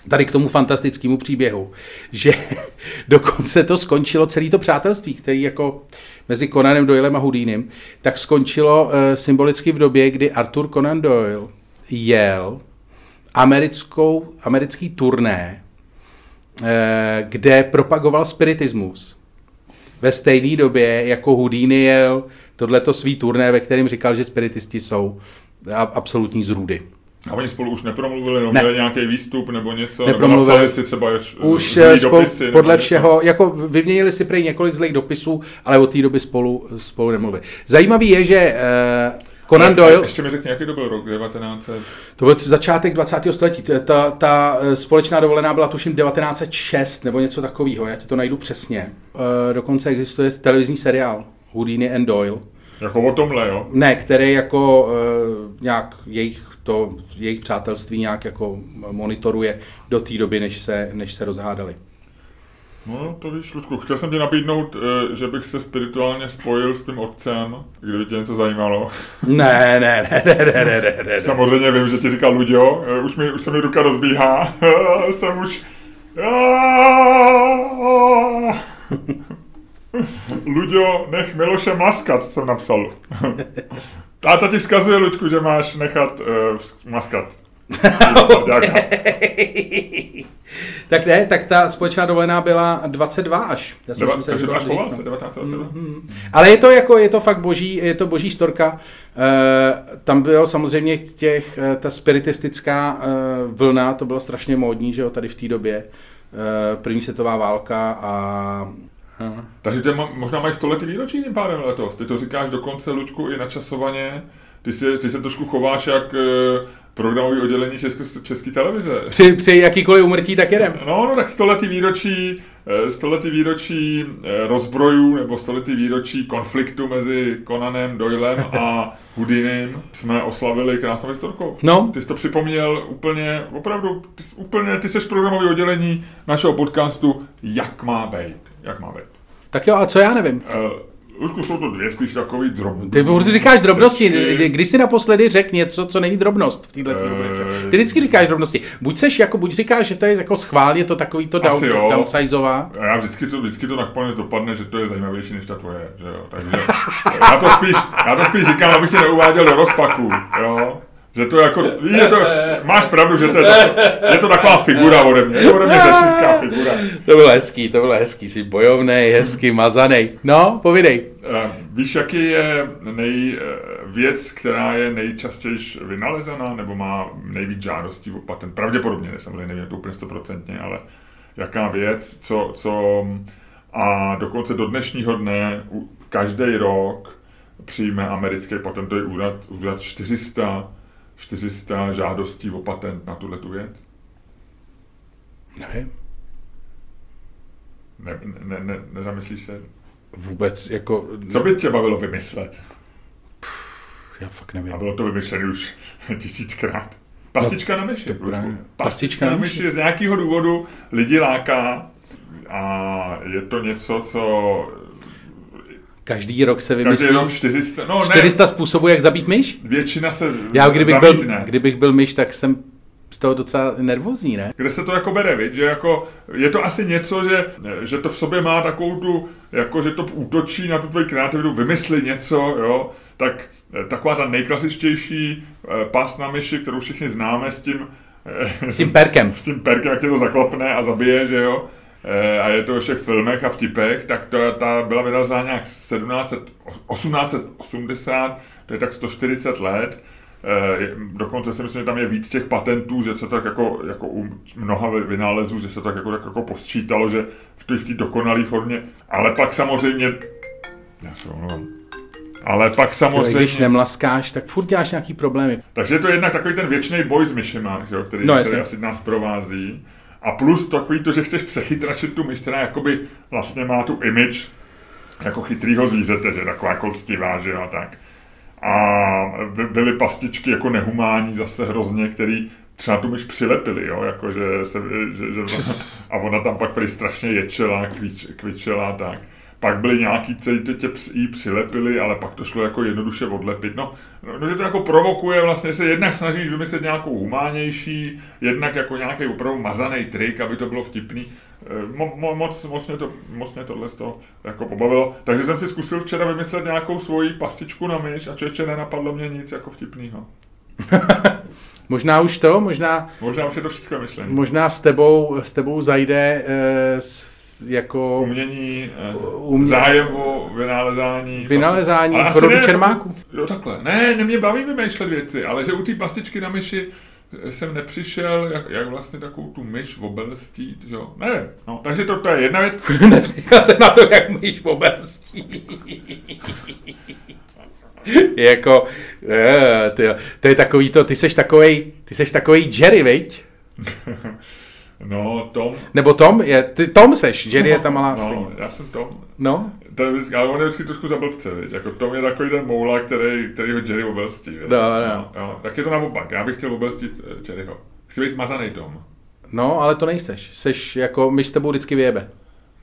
tady k tomu fantastickému příběhu, že (laughs) dokonce to skončilo celé to přátelství, který jako mezi Conanem Doylem a Houdinem, tak skončilo uh, symbolicky v době, kdy Arthur Conan Doyle jel americkou, americký turné, uh, kde propagoval spiritismus. Ve stejné době jako Houdini jel tohleto svý turné, ve kterém říkal, že spiritisti jsou absolutní zrůdy. A oni spolu už nepromluvili, no, ne. měli nějaký výstup nebo něco, nepromluvili. nebo si třeba ješ, už spolu, dopisy, podle všeho, něco. jako vyměnili si prý několik zlých dopisů, ale od té doby spolu, spolu nemluvili. Zajímavý je, že uh, Conan Doyle... Ještě mi řekni, jaký to byl rok, 1900? To byl začátek 20. století. Ta, ta eh, společná dovolená byla tuším 1906 nebo něco takového, já ti to najdu přesně. Uh, dokonce existuje televizní seriál Houdini and Doyle. Jako o tomhle, jo? Ne, který jako uh, nějak jejich to jejich přátelství nějak jako monitoruje do té doby, než se, než se rozhádali. No, to víš, Ludku, chtěl jsem ti nabídnout, eh, že bych se spirituálně spojil s tím otcem, kdyby tě něco zajímalo. Ne, ne, ne, ne, ne, ne, ne, ne. Samozřejmě vím, že ti říkal Luďo, eh, už, mi, už se mi ruka rozbíhá, (laughs) jsem už... (laughs) Luďo, nech Miloše maskat, jsem napsal. (laughs) Táta ti vzkazuje, Luďku, že máš nechat uh, maskat. (laughs) tak ne, tak ta společná dovolená byla 22 až. Já jsem Deva, myslel, takže až po válce, 1927. Mm, mm. Ale je to jako, je to fakt boží, je to boží storka. Uh, tam bylo samozřejmě těch, uh, ta spiritistická uh, vlna, to bylo strašně módní, že jo, tady v té době. Uh, první světová válka a Aha. Takže tě možná mají stoletý výročí tím pádem letos. Ty to říkáš dokonce, Luďku, i načasovaně. Ty, si, ty se trošku chováš jak eh, programový oddělení České, České televize. Při, při jakýkoliv umrtí tak jedem. No, no tak stoletý výročí, eh, stoletý výročí eh, rozbrojů nebo stoletý výročí konfliktu mezi Conanem, Doylem (laughs) a Houdinem jsme oslavili krásnou historkou. No. Ty jsi to připomněl úplně, opravdu, ty jsi, úplně, ty jsi programový oddělení našeho podcastu Jak má být. Jak má být. Tak jo, a co já nevím? Uh, jsou to dvě spíš takový drobnosti. Ty furt říkáš drobnosti. Když si naposledy řekl něco, co není drobnost v této uh, rubrice. Ty vždycky říkáš drobnosti. Buď seš jako, buď říkáš, že to je jako schválně to takový to down, downsizová. A já vždycky to, vždycky to nakonec dopadne, že to je zajímavější než ta tvoje. Že jo? Takže já to spíš, já to spíš říkám, abych tě neuváděl do rozpaku. Jo? Že to jako, je to, máš pravdu, že to je, to, je to taková figura ode mě, je to ode mě řečnická figura. To bylo hezký, to bylo hezký, jsi bojovný, hezký, mazaný. No, povidej. Uh, víš, jaký je nej, uh, věc, která je nejčastěji vynalezená, nebo má nejvíc žádostí o patent? Pravděpodobně, samozřejmě nevím to úplně stoprocentně, ale jaká věc, co, co a dokonce do dnešního dne každý rok přijme americký patentový úřad, úřad 400 400 žádostí o patent na tuhle tu věc? Nevím. Ne, ne, ne, nezamyslíš se? Vůbec, jako... Co by tě bavilo vymyslet? Já fakt nevím. A bylo to vymyšlené už (laughs) tisíckrát. Pastička no, na myši. Pastička, Pastička na myši je z nějakého důvodu lidi láká a je to něco, co Každý rok se vymyslí Každý rok 400, no 400 ne, způsobů, jak zabít myš? Většina se Já kdybych byl, kdybych byl myš, tak jsem z toho docela nervózní, ne? Kde se to jako bere, viď? že jako, je to asi něco, že, že to v sobě má takovou tu, jako že to útočí na tu tvoji kreativitu, vymysli něco, jo, tak taková ta nejklasičtější eh, pás na myši, kterou všichni známe s tím, s tím perkem. (laughs) s tím perkem, jak tě to zaklapne a zabije, že jo, Eh, a je to ve všech filmech a vtipech, tak to, ta byla vydaná nějak 17, 1880, to je tak 140 let. Eh, dokonce si myslím, že tam je víc těch patentů, že se tak jako, jako u mnoha vynálezů, že se tak jako, tak jako posčítalo, že v té, v té dokonalé formě. Ale pak samozřejmě, já se omlouvám, ale pak samozřejmě... Když nemlaskáš, tak furt děláš nějaký problémy. Takže je to jednak takový ten věčný boj s myšema, který, no, který asi nás provází. A plus takový to, že chceš přechytračit tu myš, která jakoby vlastně má tu image jako chytrýho zvířete, že taková jako lstivá, že jo, tak. A byly pastičky jako nehumání zase hrozně, který třeba tu myš přilepili, jo, jako že se, že, že, a ona tam pak prý strašně ječela, kvič, kvičela, tak pak byly nějaký, kteří tě jí přilepili, ale pak to šlo jako jednoduše odlepit. No, no, že to jako provokuje vlastně, se jednak snažíš vymyslet nějakou humánější, jednak jako nějaký opravdu mazaný trik, aby to bylo vtipný. Eh, mo, mo, moc, moc, mě to, moc mě tohle to jako pobavilo. Takže jsem si zkusil včera vymyslet nějakou svoji pastičku na myš a člověče nenapadlo mě nic jako vtipného. (laughs) možná už to, možná... Možná už je to všechno myšlení. Možná s tebou, s tebou zajde eh, s jako... Umění, eh, umě... zájem o vynálezání. Vynálezání v rodu ne, Čermáku. Jo, takhle. Ne, ne mě baví vymýšlet věci, ale že u té pastičky na myši jsem nepřišel, jak, jak vlastně takovou tu myš obelstít, jo, nevím, no, takže to, to je jedna věc. (laughs) Já jsem na to, jak myš obelstí. (laughs) jako, je, ty, to je takový to, ty seš takovej, ty seš takovej Jerry, veď? (laughs) No, Tom. Nebo Tom? Je, ty Tom seš, Jerry no, je ta malá No, svině. já jsem Tom. No. To je vždycky, ale on je vždycky trošku za blbce, viď? Jako Tom je takový ten moula, který, který ho Jerry obelstí. No, no. no, jo. Tak je to naopak, já bych chtěl obelstit eh, Jerryho. Chci být mazaný Tom. No, ale to nejseš. Seš jako, my s tebou vždycky vyjebe.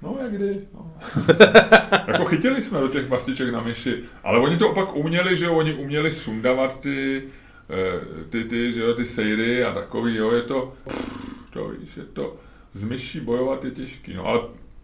No, jak kdy. No. (laughs) jako chytili jsme do těch mastiček na myši, ale oni to opak uměli, že oni uměli sundavat ty, eh, ty, ty, že jo, ty sejry a takový, jo, je to to, víš, je to, z myší bojovat je těžký, no ale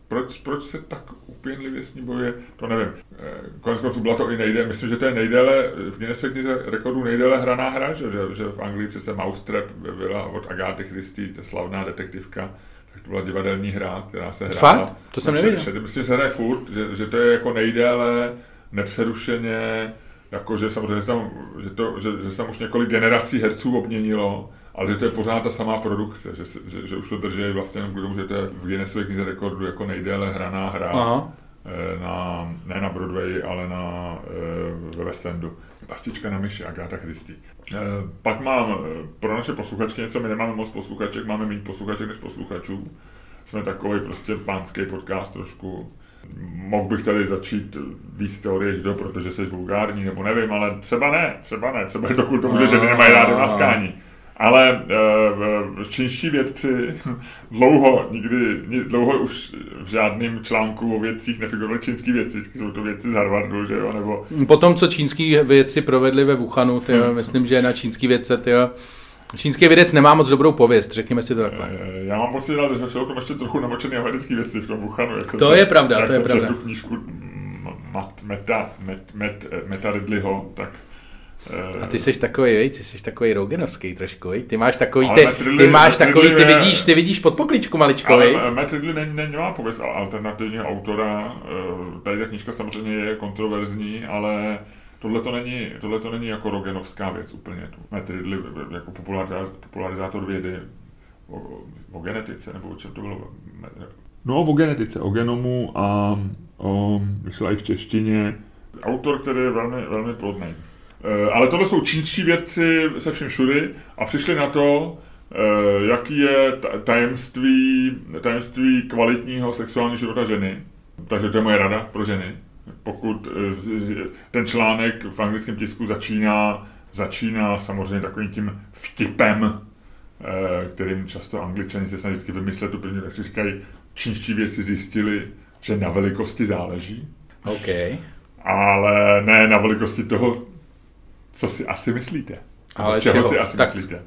proč, proč se tak upěnlivě s ní bojuje, to nevím. Eh, konec konců byla to i nejde, myslím, že to je nejdéle, v Guinness knize rekordů nejdéle hraná hra, že, že v Anglii přece Mousetrap byla od Agáty Christie, ta slavná detektivka, tak to byla divadelní hra, která se hrála. Fakt? To jsem nevěděl. Myslím, že se hraje furt, že, že to je jako nejdéle nepřerušeně, jako že samozřejmě že tam, že, to, že, že se tam už několik generací herců obměnilo, ale že to je pořád ta samá produkce, že, že, že už to drží vlastně jenom k tomu, že to je v Guinnessově knize rekordu jako nejdéle hraná hra. Aha. Eh, na, ne na Broadway, ale na, eh, ve West Endu. Pastička na myši, Agatha Christie. Eh, pak mám pro naše posluchačky něco, my nemáme moc posluchaček, máme méně posluchaček než posluchačů. Jsme takový prostě pánský podcast trošku. Mohl bych tady začít víc teorie do, protože jsi vulgární, nebo nevím, ale třeba ne, třeba ne, třeba dokud to může, že nemají rádi maskání. Ale uh, čínští vědci (laughs) dlouho, nikdy, dlouho už v žádném článku o vědcích nefigurovali čínský vědci, vždycky jsou to vědci z Harvardu, že jo, nebo... Potom, co čínský vědci provedli ve Wuhanu, tyjo, hmm. myslím, že na čínský vědce, tyjo, Čínský vědec nemá moc dobrou pověst, řekněme si to takhle. Eh, já mám pocit, že jsou to ještě trochu namočený americký věci v tom Wuhanu. Jak to je pravda, jak to je pravda. tu knížku Meta, Met, Met, Meta Ridleyho, tak A ty jsi takový, vej, ty jsi takový rogenovský trošku, vej. Ty máš takový, ty, Ridley- ty máš Matt takový, ty vidíš, ty vidíš pod pokličku maličko, vej. Ale Matt Ridley není, není, nemá pověst alternativního autora. Eh, Tady ta knížka samozřejmě je kontroverzní, ale tohle to není, tohle to není jako rogenovská věc úplně. Matt Ridley jako popularizátor, popularizátor vědy o, o genetice, nebo o čem to bylo? No, o genetice, o genomu a o, vyšla i v češtině. Autor, který je velmi, velmi plodný. Eh, Ale tohle jsou čínští vědci se vším všudy a přišli na to, eh, jaký je ta- tajemství, tajemství kvalitního sexuálního života ženy. Takže to je moje rada pro ženy. Pokud eh, ten článek v anglickém tisku začíná, začíná samozřejmě takovým tím vtipem, kterým často angličani se snaží vždycky vymyslet tu první, tak si říkají, čínští vědci zjistili, že na velikosti záleží, OK. ale ne na velikosti toho, co si asi myslíte. Ale čeho, čeho? si asi Tak- myslíte.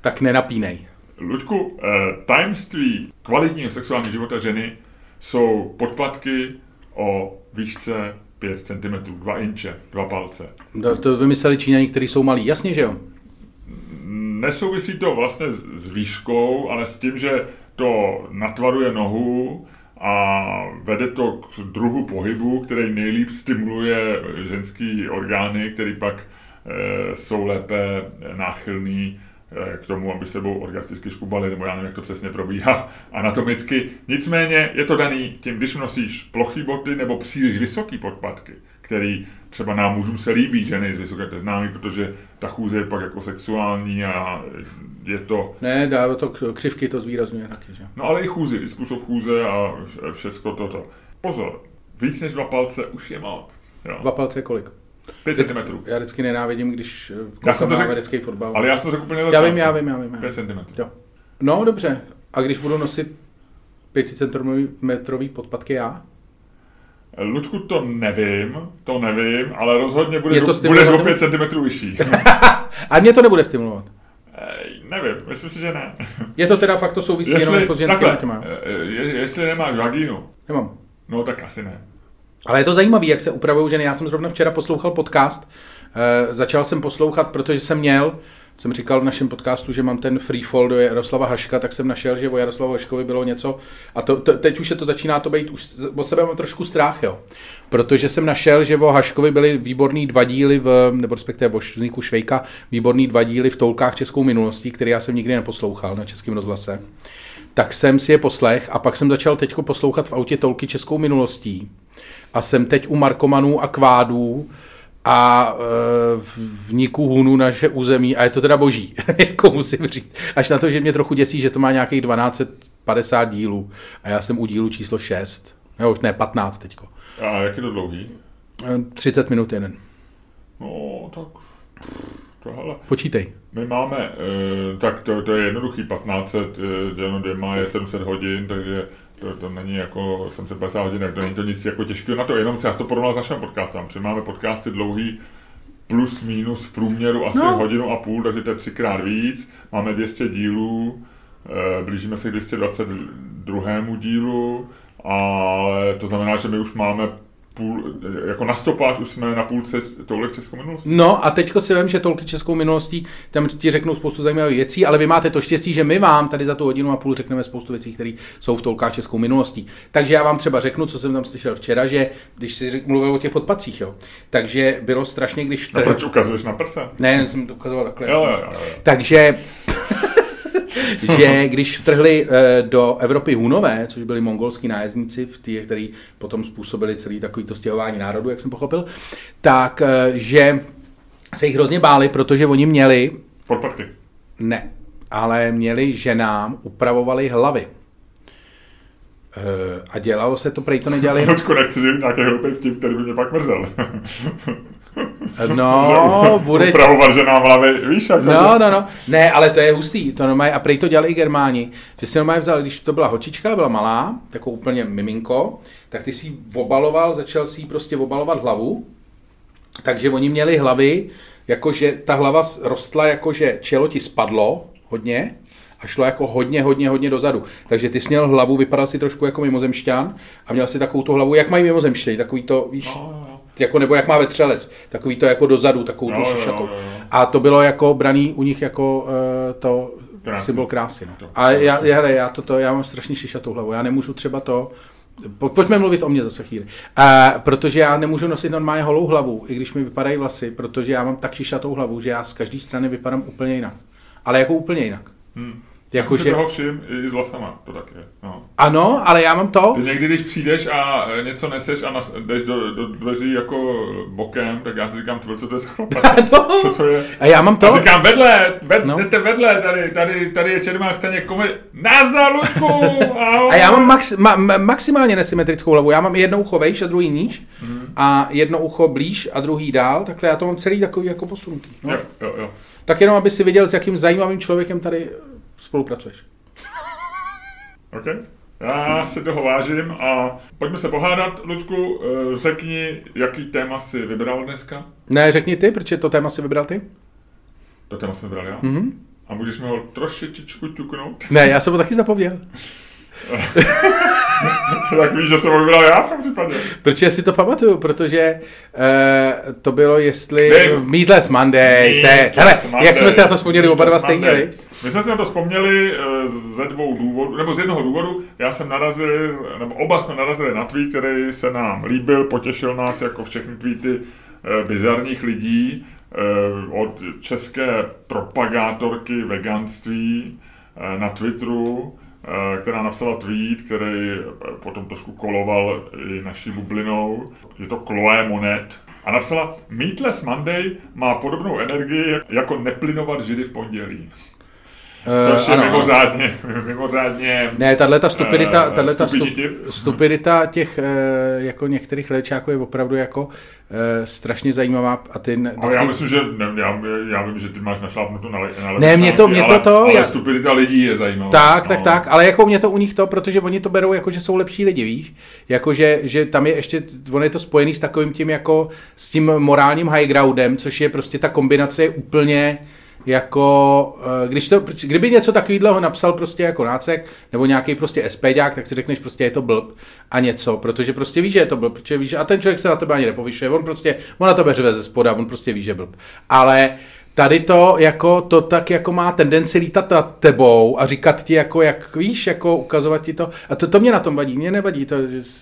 Tak nenapínej. Luďku, eh, tajemství kvalitního sexuálního života ženy jsou podpatky o výšce 5 cm, 2 inče, 2 palce. To, to vymysleli Číňani, kteří jsou malí. Jasně, že jo? Nesouvisí to vlastně s výškou, ale s tím, že to natvaruje nohu a vede to k druhu pohybu, který nejlíp stimuluje ženský orgány, který pak jsou lépe náchylný e, k tomu, aby sebou orgasticky škubali, nebo já nevím, jak to přesně probíhá (laughs) anatomicky. Nicméně je to daný tím, když nosíš plochý boty nebo příliš vysoký podpatky, který třeba nám mužům se líbí, ženy z vysoké to je známý, protože ta chůze je pak jako sexuální a je to Ne, dá to křivky to zvýrazňuje taky, že? No ale i chůzi, i způsob chůze a vš- všecko toto. Pozor, víc než dva palce už je moc. Jo. Dva palce je kolik? 5 cm. Já vždycky nenávidím, když eh, Já jsem koukám to americký fotbal. Ale já jsem to řekl úplně já vím, já vím, já vím. Já 5 vím. cm. Jo. No, dobře. A když budu nosit pěticentimetrový podpatky já? Ludku, to nevím, to nevím, ale rozhodně budeš, Je to budeš o 5 cm vyšší. (laughs) A mě to nebude stimulovat. Ej, nevím, myslím si, že ne. Je to teda fakt to souvisí jenom jako s ženskými těma. eh, je, jestli nemáš vagínu, Nemám. no tak asi ne. Ale je to zajímavé, jak se upravují ženy. Já jsem zrovna včera poslouchal podcast. E, začal jsem poslouchat, protože jsem měl, jsem říkal v našem podcastu, že mám ten free fall do Jaroslava Haška, tak jsem našel, že o Jaroslavu Haškovi bylo něco. A to, to, teď už je to začíná to být, už o sebe mám trošku strach, jo. Protože jsem našel, že o Haškovi byly výborný dva díly, v, nebo respektive o vzniku Švejka, výborný dva díly v toulkách českou minulostí, které já jsem nikdy neposlouchal na českém rozhlase tak jsem si je poslech a pak jsem začal teďko poslouchat v autě tolky českou minulostí. A jsem teď u Markomanů a Kvádů a e, vniku Hunu naše území a je to teda boží, (laughs) jako musím říct. Až na to, že mě trochu děsí, že to má nějakých 1250 dílů a já jsem u dílu číslo 6. Ne, už ne, 15 teďko. A jak je to dlouhý? E, 30 minut jeden. No, tak to hele. Počítej. My máme, eh, tak to, to je jednoduchý, 1500 eh, děleno dvěma je 700 hodin, takže to, to není jako 750 hodin, to není to nic jako těžkého na to, jenom se já to porovnal s naším podcastem, protože máme podcasty dlouhý plus minus v průměru asi No. no. hodinu a půl, takže to je třikrát víc, máme 200 dílů, eh, blížíme se k 222. dílu, ale to znamená, že my už máme půl, jako na stopáž už jsme na půlce tohle českou minulosti. No a teďko si vím, že tolky českou minulostí, tam ti řeknou spoustu zajímavých věcí, ale vy máte to štěstí, že my vám tady za tu hodinu a půl řekneme spoustu věcí, které jsou v tolkách českou minulostí. Takže já vám třeba řeknu, co jsem tam slyšel včera, že když si mluvil o těch podpacích, jo, takže bylo strašně, když... A proč ukazuješ na prsa? Ne, jsem to ukazoval takhle. Jo, jo, jo. jo. Takže, (laughs) že když vtrhli eh, do Evropy Hunové, což byli mongolský nájezdníci, v tý, který potom způsobili celý takovýto stěhování národu, jak jsem pochopil, tak eh, že se jich hrozně báli, protože oni měli, Podpatky. ne, ale měli ženám, upravovali hlavy. Eh, A dělalo se to, prej to nedělali (laughs) Ludku, nechci nějaký hloupý vtip, který by mě pak mrzel. (laughs) No, (laughs) bude... Upravovat, že nám hlavy, víš, jako No, no, no. Ne, ale to je hustý. To normálně, a prej to dělali i Germáni, že si normálně vzal, když to byla holčička, byla malá, takovou úplně miminko, tak ty si obaloval, začal si prostě obalovat hlavu, takže oni měli hlavy, jakože ta hlava rostla, jakože čelo ti spadlo hodně a šlo jako hodně, hodně, hodně dozadu. Takže ty jsi měl hlavu, vypadal si trošku jako mimozemšťan a měl si takovou tu hlavu, jak mají mimozemštěni, takový to, víš, No, no, no. Jako, nebo jak má vetřelec, takový to jako dozadu, takovou tu Jo, jo, šišatou. jo, jo. A to bylo jako braný u nich jako uh, to Krásný. symbol krásy. No. A já, já, hele, já, toto, já mám strašně šišatou hlavu, já nemůžu třeba to, po, pojďme mluvit o mě zase chvíli, uh, protože já nemůžu nosit normálně holou hlavu, i když mi vypadají vlasy, protože já mám tak šišatou hlavu, že já z každé strany vypadám úplně jinak. Ale jako úplně jinak. Hmm. Jako, Já že, toho všim i s vlasama, to tak je. No. ano, ale já mám to, Ty někdy, když přijdeš a e, něco neseš a nas, jdeš do, do dveří jako bokem, tak já si říkám, tvoje, co to je za chlapa? (laughs) no, Co to je? a já mám to, A říkám, vedle, ved, No. jdete vedle, tady, tady, tady je Čermák, chce někomu, Nazdar, Luďku. (laughs) A já mám max, ma, ma, maximálně nesymetrickou hlavu. Já mám jedno ucho vejš a druhý níž Mhm. a jedno ucho blíž a druhý dál. Takhle já to mám celý takový jako posunutý. No. Jo, jo, jo. Tak jenom, aby si viděl, s jakým zajímavým člověkem tady spolupracuješ. (laughs) OK. Já si toho vážím a pojďme se pohádat. Luďku, eh, řekni, jaký téma si vybral dneska. Ne, řekni ty, protože to téma si vybral ty? To téma jsem vybral já. Mhm. A můžeš mi ho trošičičku ťuknout? Ne, já jsem ho taky zapomněl. (laughs) (laughs) tak víš, že jsem vybral já v tom případě. Protože si to pamatuju, protože uh, to bylo, jestli... Vím. Meatless Monday, te, Meatless hele, Monday. jak jsme si na to vzpomněli oba dva stejně, viď? My jsme si na to vzpomněli eh, ze dvou důvodů, nebo z jednoho důvodu. Já jsem narazil, nebo oba jsme narazili na tweet, který se nám líbil, potěšil nás jako všechny tweety eh, bizarních lidí eh, od české propagátorky veganství eh, na Twitteru, která napsala tweet, který eh, potom trošku koloval i naší bublinou. Je to Chloé Monet. A napsala, Meatless Monday má podobnou energii jako neplinovat židy v pondělí. Eh, Což je ano. mimořádně, mimořádně... Ne, tahle ta stupidita, Eh, tahle ta stup, stupidita těch eh, jako některých léčáků je opravdu jako strašně zajímavá a ty ne- Ale já myslím, že ne, já, já vím, že ty máš našlápnuto na, na Ne, mě to- mě to ale, to, ale já- stupidita lidí je zajímavá. Tak, tak, no. tak, ale jako mě to u nich to, protože oni to berou jako, že jsou lepší lidi, víš? Jako, že, že tam je ještě, on je to spojený s takovým tím jako, s tím morálním high groundem, což je prostě ta kombinace je úplně jako, eh, když to, kdyby něco takového napsal prostě jako nácek, nebo nějaký prostě SPďák, tak si řekneš prostě je to blb a něco, protože prostě víš, že je to blb, protože víš, a ten člověk se na tebe ani nepovyšuje, on prostě, on na tebe řve ze spoda, on prostě ví, že blb. Ale tady to jako, to tak jako má tendenci lítat nad tebou a říkat ti jako, jak víš, jako ukazovat ti to. A to, to mě na tom vadí, mě nevadí, to,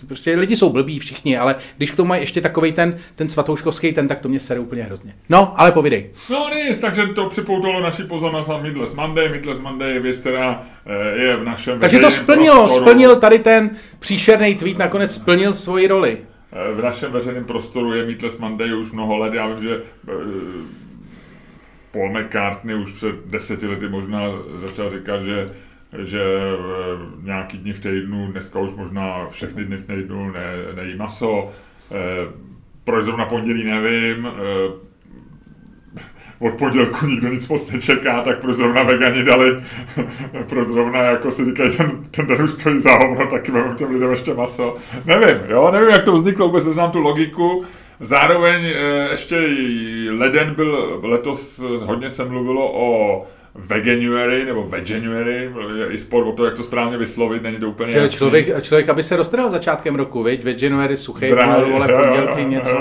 prostě lidi jsou blbí všichni, ale když k tomu mají ještě takový ten, ten svatouškovský ten, tak to mě sere úplně hrozně. No, ale povidej. No nic, takže to připoutalo naši pozornost na Midless Monday. Midless Monday je věc, která eh, je v našem Takže to splnilo, prostoru. splnil tady ten příšerný tweet, nakonec splnil svoji roli. Eh, V našem veřejném prostoru je Meatless Monday už mnoho let. Já vím, že eh, Paul McCartney už před deseti lety možná začal říkat, že že eh, nějaký dny v týdnu, dneska už možná všechny dny v týdnu ne, nejí maso. Eh, Proč zrovna pondělí nevím. Eh, Od pondělku nikdo nic moc nečeká, tak proč zrovna vegani dali, (laughs) proč zrovna jako si říkají, ten, ten den už stojí za hovno, taky mám těm lidem ještě maso. Nevím, jo, nevím, jak to vzniklo, vůbec neznám tu logiku. Zároveň eh, ještě leden byl, letos hodně se mluvilo o Veganuary nebo Veganuary, je i spor o to, jak to správně vyslovit, není to úplně To jasný. člověk, člověk, aby se roztrhl začátkem roku, viď? Ve January suchý, vole, (laughs) pondělky, něco.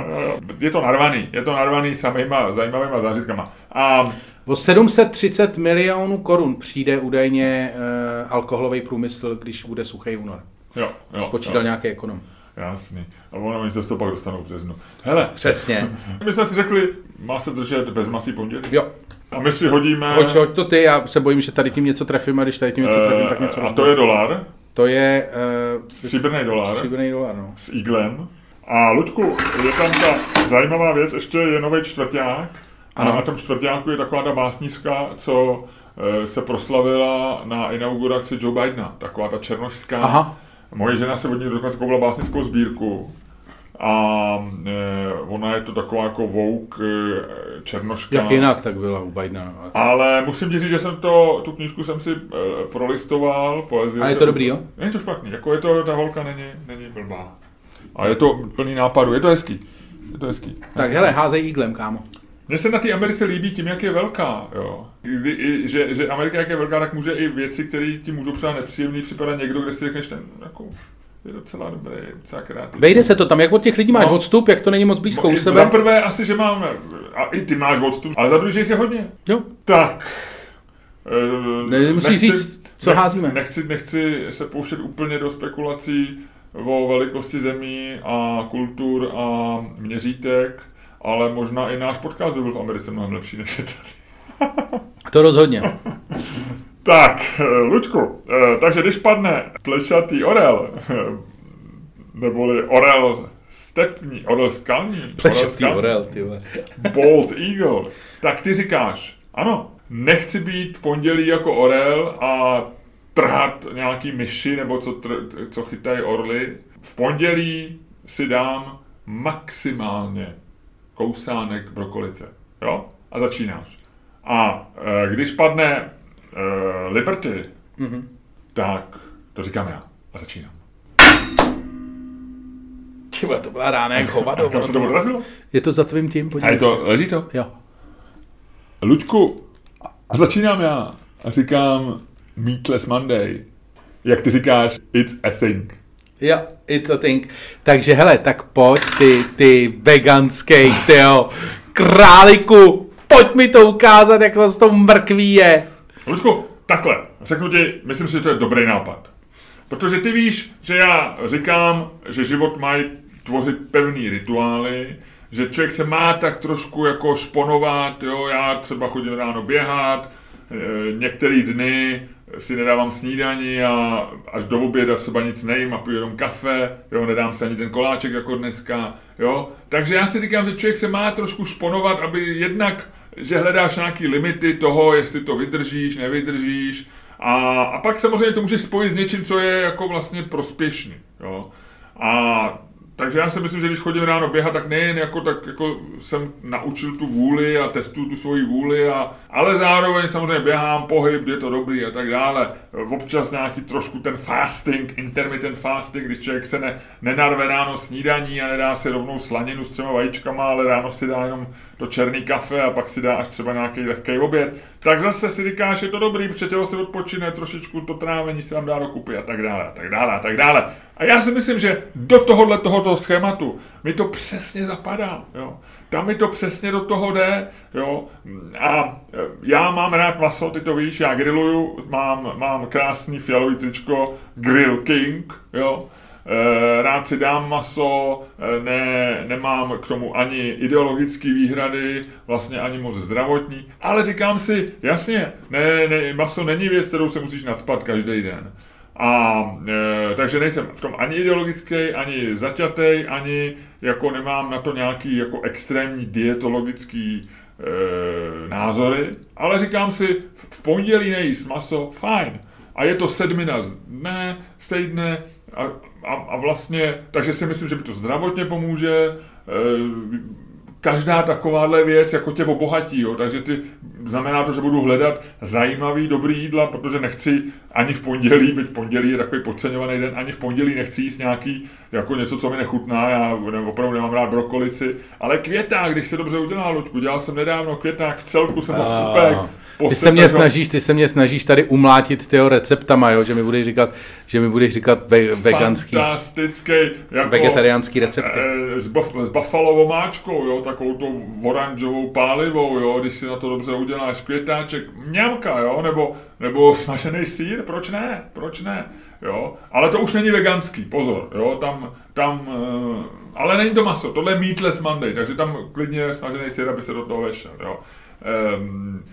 Je to narvaný, je to narvaný samýma zajímavýma zážitkama. A O 730 milionů korun přijde údajně uh, alkoholový průmysl, když bude suchý únor. jo, jo, Spočítal jo, nějaký ekonom. Jasný. A ono, oni se z toho pak dostanou v březnu. Hele, Přesně. (laughs) my jsme si řekli, má se držet bez masí pondělí. Jo, A my si hodíme... hoď, hoď to ty, já se bojím, že tady tím něco trefím a když tady tím něco trefím, tak něco eh, a to je dolar, To je uh, stříbrný dolar stříbrný dolar, no. s Eaglem. A Luďku, je tam ta zajímavá věc, ještě je nový čtvrták. A na tom čtvrtáku je taková ta básnička, co eh, se proslavila na inauguraci Joe Bidena. Taková ta černošská. Aha. Moje žena se od ní dokonce koupila básnickou sbírku. A e, ona je to taková jako vouk e, černoška. Jak jinak tak byla u Bidena. Ale musím ti říct, že jsem to, tu knížku jsem si e, prolistoval, poezie. A je jsem- to dobrý, jo? Není to špatný, jako je to, ta holka není, není blbá. A je to plný nápadu, je to hezký. Je to hezký. Tak hele, házej iglem, kámo. Mně se na té Americe líbí tím, jak je velká. Jo. Kdy, i, že, že Amerika, jak je velká, tak může i věci, které ti můžou třeba nepříjemný připadat někdo, kde si řekneš ten, jako, je docela dobrý, docela kreativní. Vejde se to tam, jak od těch lidí máš No. odstup, jak to není moc blízko u I- sebe. Za prvé asi, že mám, a i ty máš odstup, ale za druhé, že jich je hodně. Jo. Tak. Eh, Ne, musíš říct, co nechci, házíme. Nechci, nechci se pouštět úplně do spekulací o velikosti zemí a kultur a měřítek, ale možná i náš podcast by byl v Americe mnohem lepší než je tady. To rozhodně. (laughs) Tak, Luďku, eh, takže když padne plešatý orel, eh, neboli orel stepní, orel skalní, Plešatý skalní, orel, ty vole. Bald Eagle, tak ty říkáš, ano, nechci být v pondělí jako orel a trhat nějaký myši, nebo co, tr, co chytají orly. V pondělí si dám maximálně kousánek brokolice. Jo? A začínáš. A e, když padne e, Liberty, Mhm. tak to říkám já. A začínám. Ty vole, to byla rána jak hovado. (laughs) Kam se to odrazilo? Je to za tvým tím, A podívej je to, leží to? Jo. Luďku, a začínám já a říkám Meatless Monday. Jak ty říkáš, it's a thing. Jo, it's a thing. Takže hele, tak pojď ty, ty veganský, tyjo, králiku, pojď mi to ukázat, jak to s tou mrkví je. Luďku, takhle, řeknu ti, myslím si, že to je dobrý nápad. Protože ty víš, že já říkám, že život mají tvořit pevný rituály, že člověk se má tak trošku jako šponovat, jo, já třeba chodím ráno běhat, e, některé dny si nedávám snídaní a až do oběda třeba nic nejím a piju jenom kafe, jo, nedám si ani ten koláček jako dneska, jo. Takže já si říkám, že člověk se má trošku šponovat, aby jednak, že hledáš nějaký limity toho, jestli to vydržíš, nevydržíš, a, a pak samozřejmě to můžeš spojit s něčím, co je jako vlastně prospěšný, jo. A takže já si myslím, že když chodím ráno běhat, tak nejen jako, tak jako jsem naučil tu vůli a testuju tu svoji vůli, a, ale zároveň samozřejmě běhám, pohyb, je to dobrý a tak dále. Občas nějaký trošku ten fasting, intermittent fasting, když člověk se ne, nenarve ráno snídaní a nedá si rovnou slaninu s třema vajíčkama, ale ráno si dá jenom to černý kafe a pak si dá až třeba nějaký lehký oběd, tak zase si říkáš, je to dobrý, protože tělo se odpočine, trošičku to trávení se tam dá dokupy a tak dále, a tak dále, a tak dále. A já si myslím, že do tohohle tohoto schématu mi to přesně zapadá, jo. Tam mi to přesně do toho jde, jo. A e, já mám rád maso, ty to víš, já grilluju, mám, mám krásný fialový tričko Grill King, jo. E, rád si dám maso, e, ne, nemám k tomu ani ideologické výhrady, vlastně ani moc zdravotní, ale říkám si, jasně, ne, ne, maso není věc, kterou se musíš nadspat každý den. A e, takže nejsem v tom ani ideologický, ani zaťatý, ani jako nemám na to nějaký jako extrémní dietologický e, názory, ale říkám si, v, v pondělí nejíst maso, fajn. A je to sedmina z dne, z týdne a, a, a vlastně, takže si myslím, že mi to zdravotně pomůže, e, každá takováhle věc jako tě obohatí, jo? takže ty, znamená to, že budu hledat zajímavý, dobrý jídla, protože nechci ani v pondělí, byť pondělí je takový podceňovaný den, ani v pondělí nechci jíst nějaký, jako něco, co mi nechutná, já ne, opravdu nemám rád brokolici, ale květák, když se dobře udělá, Luďku, dělal jsem nedávno květák, v celku jsem ho Ty se mě snažíš, ty se mě snažíš tady umlátit tyho receptama, jo? že mi budeš říkat, že mi budeš říkat ve, veganský, fantastický, jako, vegetariánský recepty. eh, s, buf, s buffalo máčkou, jo, takovou tou oranžovou pálivou, jo, když si na to dobře uděláš květáček, mňamka, jo, nebo, nebo smažený sír, proč ne, proč ne, jo, ale to už není veganský, pozor, jo, tam, tam, eh, ale není to maso, tohle je meatless Monday, takže tam klidně smažený sír, aby se do toho vešel, jo. Ehm,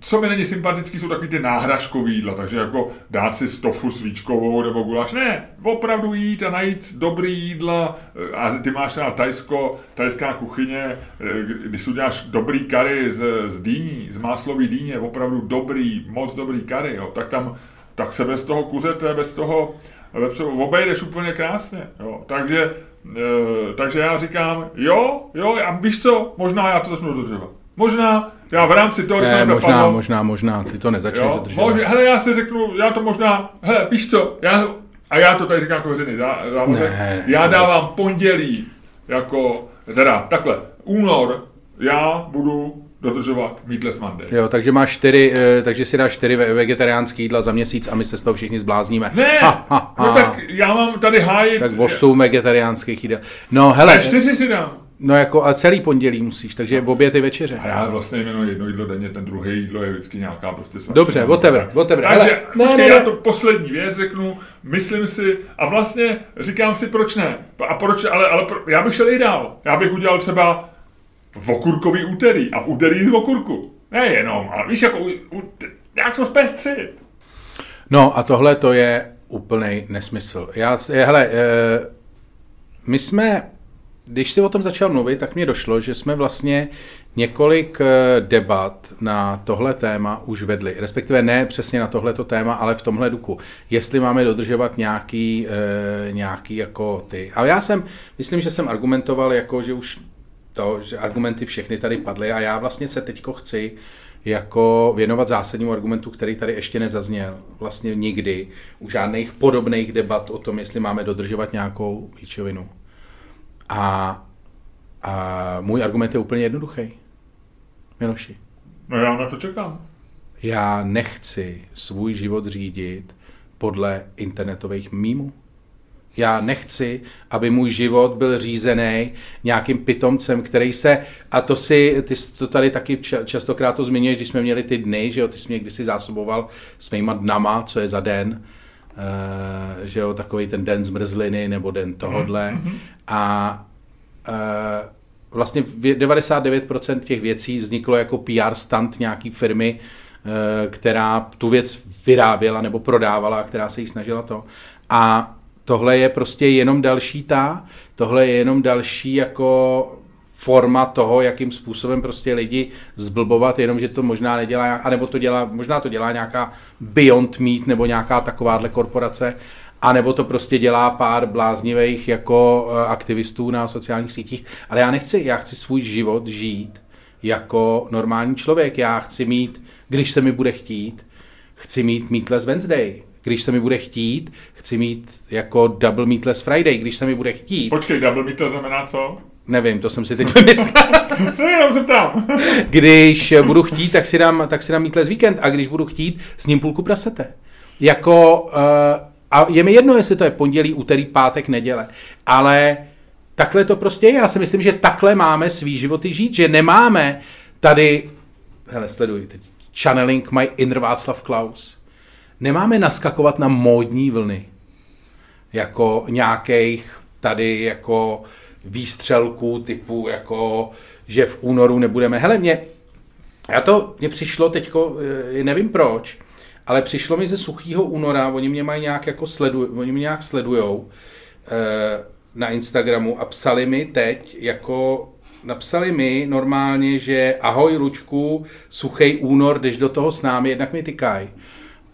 co mi není sympatický, jsou takový ty náhražkový jídla, takže jako dát si stofu svíčkovou nebo guláš. Ne, opravdu jít a najít dobrý jídla. eh, A ty máš na tajsko, tajská kuchyně, eh, když uděláš dobrý kary z, z dýní, z máslový dýně, opravdu dobrý, moc dobrý kary, jo, tak tam, tak se bez toho kuzete, bez toho vepřového obejdeš úplně krásně, jo. Takže, eh, takže já říkám, jo, jo, a víš co, možná já to začnu dodržovat. Možná, já v rámci toho, když Ne, možná, dopadl, možná, možná, ty to nezačneš jo, dodržovat. možná, hele, já si řeknu, já to možná, hele, víš co, já, a já to tady říkám jako veřejný zá- závazek, Ne, ne, já to- dávám pondělí, jako, teda, takhle, únor, já budu dodržovat Meatless Monday. Jo, takže máš čtyři, eh, takže si dáš čtyři ve- vegetariánský jídla za měsíc a my se z toho všichni zblázníme. Ne, Ha, ha, ha. no tak já mám tady hájit. tak osm vegetariánských jídel. No hele, Ne, čtyři si dám. No jako a celý pondělí musíš, takže v obě ty večeře. A já vlastně jmenuji jedno jídlo denně, ten druhý jídlo je vždycky nějaká prostě svačina. Dobře, whatever, whatever. Takže, Hele, ne, ne, ne, ne, já to poslední věc řeknu, myslím si, a vlastně říkám si, proč ne. A proč, ale, ale pro, já bych šel i dál. Já bych udělal třeba v okurkový úterý a v úterý z okurku. Ne jenom, ale víš, jako, u, u, jak to zpestřit. No a tohle to je úplný nesmysl. Já, je, hele, eh, my jsme, když si o tom začal mluvit, tak mě došlo, že jsme vlastně několik eh, debat na tohle téma už vedli. Respektive ne přesně na tohleto téma, ale v tomhle duchu. Jestli máme dodržovat nějaký, eh, nějaký jako ty. Ale já jsem, myslím, že jsem argumentoval jako, že už to, že argumenty všechny tady padly a já vlastně se teďko chci jako věnovat zásadnímu argumentu, který tady ještě nezazněl vlastně nikdy u žádných podobných debat o tom, jestli máme dodržovat nějakou píčovinu. A, a můj argument je úplně jednoduchý. Miloši, No já na to čekám. já nechci svůj život řídit podle internetových mýmů. Já nechci, aby můj život byl řízený nějakým pitomcem, který se, a to si, ty jsi to tady taky ča- častokrát to zmiňuješ, když jsme měli ty dny, že jo, ty jsi mě kdysi zásoboval svýma dnama, co je za den, že jo, takový ten den zmrzliny nebo den tohodle. A uh, vlastně v- 99% těch věcí vzniklo jako PR stunt nějaký firmy, eh, která tu věc vyráběla nebo prodávala, která se jí snažila to. A tohle je prostě jenom další ta, tohle je jenom další jako forma toho, jakým způsobem prostě lidi zblbovat, jenom že to možná nedělá, anebo to dělá, možná to dělá nějaká Beyond Meat nebo nějaká takováhle korporace, a nebo to prostě dělá pár bláznivých jako eh, aktivistů na sociálních sítích. Ale já nechci, já chci svůj život žít jako normální člověk. Já chci mít, když se mi bude chtít, chci mít Meatless Wednesday. Když se mi bude chtít, chci mít jako Double Meatless Friday. Když se mi bude chtít, Počkej, double meat to znamená co? Nevím, to jsem si teď (laughs) vymyslel. To jenom se ptám. (laughs) Když budu chtít, tak si dám, tak si dám Meatless Weekend a když budu chtít, s ním půlku prasete. Jako, uh, a je mi jedno, jestli to je pondělí, úterý, pátek, neděle, ale takhle to prostě je. Já si myslím, že takhle máme svý životy žít, že nemáme tady, hele, sleduj, teď channeling my inner Václav Klaus. Nemáme naskakovat na módní vlny jako nějakých tady jako výstřelků typu jako, že v únoru nebudeme. Hele, mě, já to, mně přišlo teďko, eh, nevím proč, ale přišlo mi ze suchého února, oni mě mají nějak jako sleduj, oni mě nějak sledujou eh, na Instagramu a psali mi teď jako napsali mi normálně, že ahoj Lučku, suchý únor, jdeš do toho s námi, jednak mi tykaj.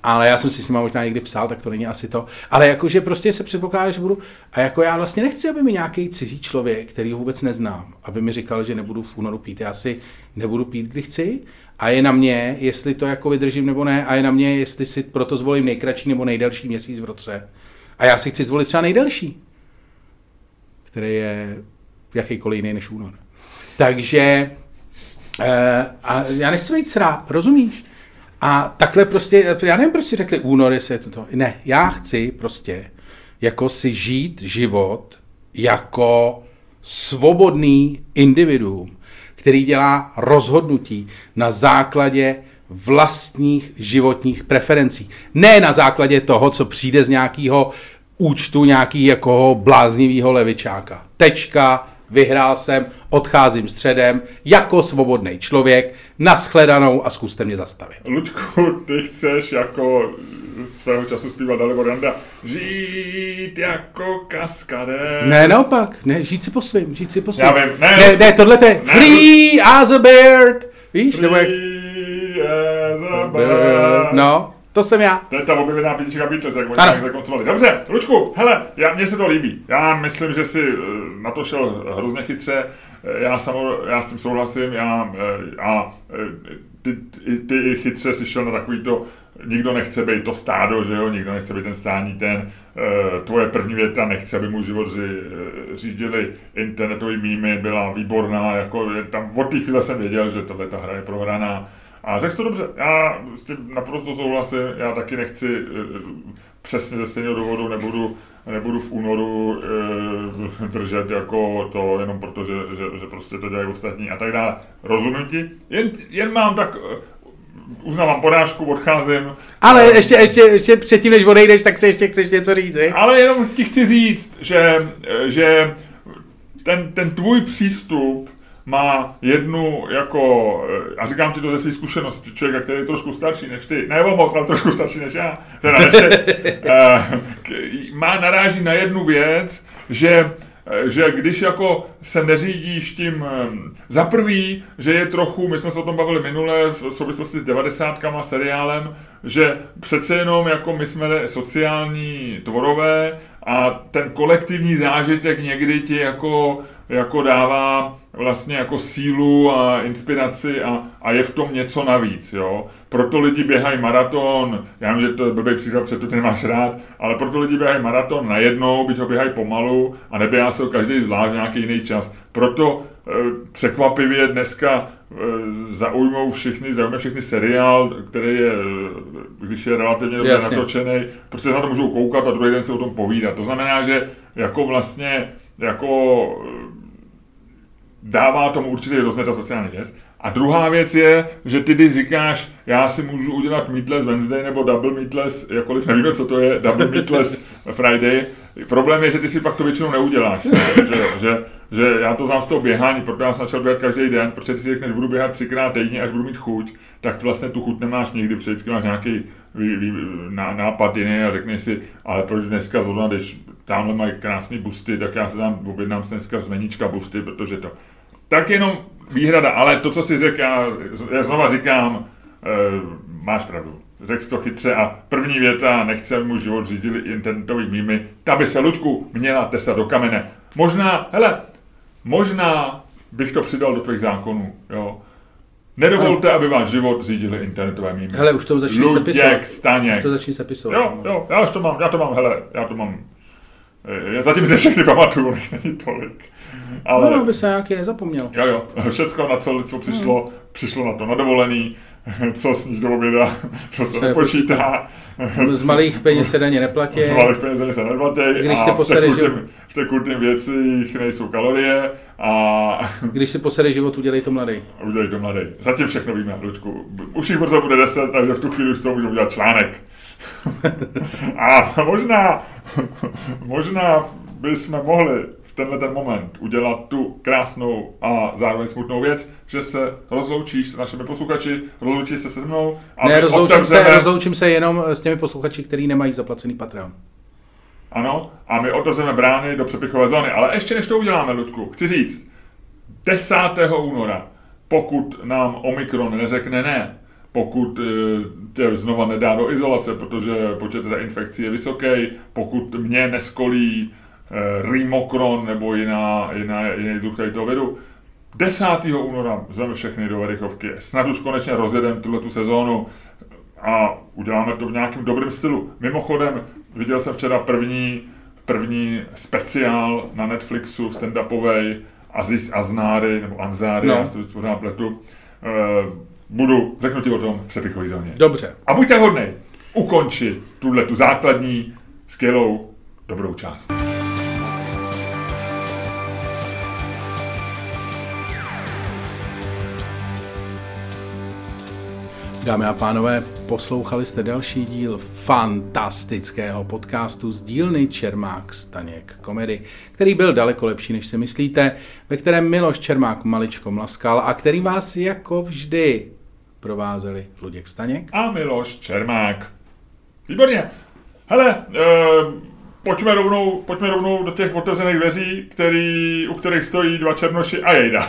Ale já jsem si s nima možná někdy psal, tak to není asi to. Ale jakože prostě se předpokládá, že budu... A jako já vlastně nechci, aby mi nějaký cizí člověk, který ho vůbec neznám, aby mi říkal, že nebudu v únoru pít. Já si nebudu pít, kdy chci. A je na mě, jestli to jako vydržím nebo ne. A je na mě, jestli si proto zvolím nejkratší nebo nejdelší měsíc v roce. A já si chci zvolit třeba nejdelší, který je jakýkoliv jiný než únor. Takže eh, a já nechci být sráp, rozumíš? A takhle prostě, já nevím, proč si řekli únor, jestli je to to. Ne, já chci prostě jako si žít život jako svobodný individuum, který dělá rozhodnutí na základě vlastních životních preferencí. Ne na základě toho, co přijde z nějakého účtu nějaký jako bláznivého levičáka. Tečka, vyhrál jsem, odcházím středem, jako svobodný člověk, naschledanou a zkuste mě zastavit. Luďku, ty chceš jako svého času zpívat Dalibor Janda žít jako kaskadé. Ne, naopak, ne, žít si po svým, žít si po svým. Já vím, ne. ne, ne tohle je free as a bird, víš, nebo jak... Free as a bird. No, To jsem já. To je ta oblíbená písnička Beatles, jak oni zakoncovali. Dobře, Lučku, hele, já, mně se to líbí. Já myslím, že si eh, na to šel hrozně chytře. Eh, já, samo, já s tím souhlasím. Já, eh, a ty, ty, ty chytře si šel na takový to, nikdo nechce být to stádo, že jo, nikdo nechce být ten stání ten, tvoje první věta, nechce, aby mu život ři, řídili internetový mýmy, byla výborná, jako tam od té chvíle jsem věděl, že tohle ta hra je prohraná a řekl to dobře, já s tím naprosto souhlasím, já taky nechci eh, přesně ze stejného důvodu nebudu, nebudu v únoru e, držet jako to jenom proto, že, že, že prostě to dělají ostatní a tak dále. Rozumím ti? Jen, jen mám tak, eh, uznávám porážku, odcházím. Ale ještě, ještě, ještě předtím, než odejdeš, tak se ještě chceš něco říct, je? Ale jenom ti chci říct, že, že ten, ten tvůj přístup má jednu jako, eh, a říkám ti to ze své zkušenosti, člověka, který je trošku starší než ty, ne moc, ale trošku starší než já, teda ještě, uh, (laughs) má naráží na jednu věc, že eh, že když jako se neřídíš tím, za prvý, že je trochu, my jsme se o tom bavili minule v souvislosti s devadesátkama seriálem, že přece jenom jako my jsme sociální tvorové a ten kolektivní zážitek někdy ti jako, jako dává vlastně jako sílu a inspiraci a, a je v tom něco navíc, jo. Proto lidi běhají maraton, já vím, že to je blbý příklad, protože to nemáš rád, ale proto lidi běhají maraton najednou, byť ho běhají pomalu a neběhá se o každý zvlášť nějaký jiný čas. Proto e, překvapivě dneska zaujmou všichni, zaujme všichni seriál, který je, když je relativně dobře natočený, protože se na to můžou koukat a druhý den se o tom povídat. To znamená, že jako vlastně jako dává tomu určitě rozměr ta sociální věc. A druhá věc je, že ty když říkáš, já si můžu udělat Meatless Wednesday nebo Double Meatless, jakkoliv nevíme, co to je, Double Meatless (laughs) Friday, problém je, že ty si pak to většinou neuděláš. že, že, že, já to znám z toho běhání, protože já jsem začal běhat každý den, protože ty si řekneš, budu běhat třikrát týdně, až budu mít chuť, tak vlastně tu chuť nemáš nikdy, protože vždycky máš nějaký nápad jiný a řekneš si, ale proč dneska zrovna, když tamhle mají krásný busty, tak já se tam objednám dneska z meníčka busty, protože to tak jenom výhrada, ale to, co si řekl, já, já znova říkám, e, máš pravdu. Řekl to chytře a první věta, nechce mu život řídili internetový mými, ta by se Luďku měla tesat do kamene. Možná, hele, možná bych to přidal do tvých zákonů, jo. Nedovolte, aby váš život řídili internetové mými. Hele, už to začíná se pisovat. Staněk. Už to začíná se pisovat. Jo, jo, já už to mám, já to mám, hele, já to mám. Já zatím se všechny pamatuju, není tolik. Ale... No, aby se nějaký nezapomněl. Jo, jo, (laughs) všecko na co, co přišlo, hmm. přišlo na to na dovolený, (laughs) co sníš do oběda, co se nepočítá. Z malých peněz se daně neplatí. Z malých peněz se neplatí. Když se posede. V tekutném věcích nejsou kalorie a... Když si posede život, udělej to mladý. Udělej to mladý. Zatím všechno víme, Luďku. Už jich brzo bude deset, takže v tu chvíli z toho můžeme udělat článek. (laughs) a možná, možná bychom mohli tenhle ten moment udělat tu krásnou a zároveň smutnou věc, že se rozloučíš s našimi posluchači, rozloučíš se se mnou. A ne, rozloučím, otevřeme... se, rozloučím se jenom s těmi posluchači, kteří nemají zaplacený Patreon. Ano, a my otevřeme brány do přepichové zóny. Ale ještě než to uděláme, Ludku, chci říct, 10. února, pokud nám Omikron neřekne ne, pokud eh, tě znova nedá do izolace, protože počet infekcí je vysoký, pokud mě neskolí Eh, Rimokron nebo jiná, jiná, jiný druh tady toho vědu. 10. února zveme všechny do Verichovky. Snad už konečně rozjedeme tuhle tu sezónu a uděláme to v nějakém dobrém stylu. Mimochodem, viděl jsem včera první, první speciál na Netflixu, stand-upovej, Aziz Aznáry, nebo Anzáry, no. já to pořád pletu. E, budu, řeknu ti o tom v přepichové zóně. Dobře. A buďte hodnej, ukonči tuhle tu základní, skvělou, dobrou část. Dámy a pánové, poslouchali jste další díl fantastického podcastu z dílny Čermák Staněk komedy, který byl daleko lepší, než si myslíte, ve kterém Miloš Čermák maličko mlaskal a který vás jako vždy provázeli Luděk Staněk a Miloš Čermák. Výborně. Hele, e, pojďme, rovnou, pojďme rovnou do těch otevřených dveří, který, u kterých stojí dva černoši a jejda. (laughs)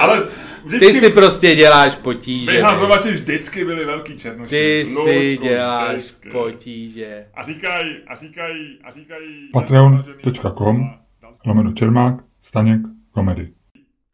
(laughs) Ale vždycky- ty si prostě děláš potíže. Vyhazovači vždycky byli velký černoši. Ty si děláš vždycky. potíže. A říkají, a říkají, a říkají... Patreon.com lomeno Čermák, Staněk, komedy.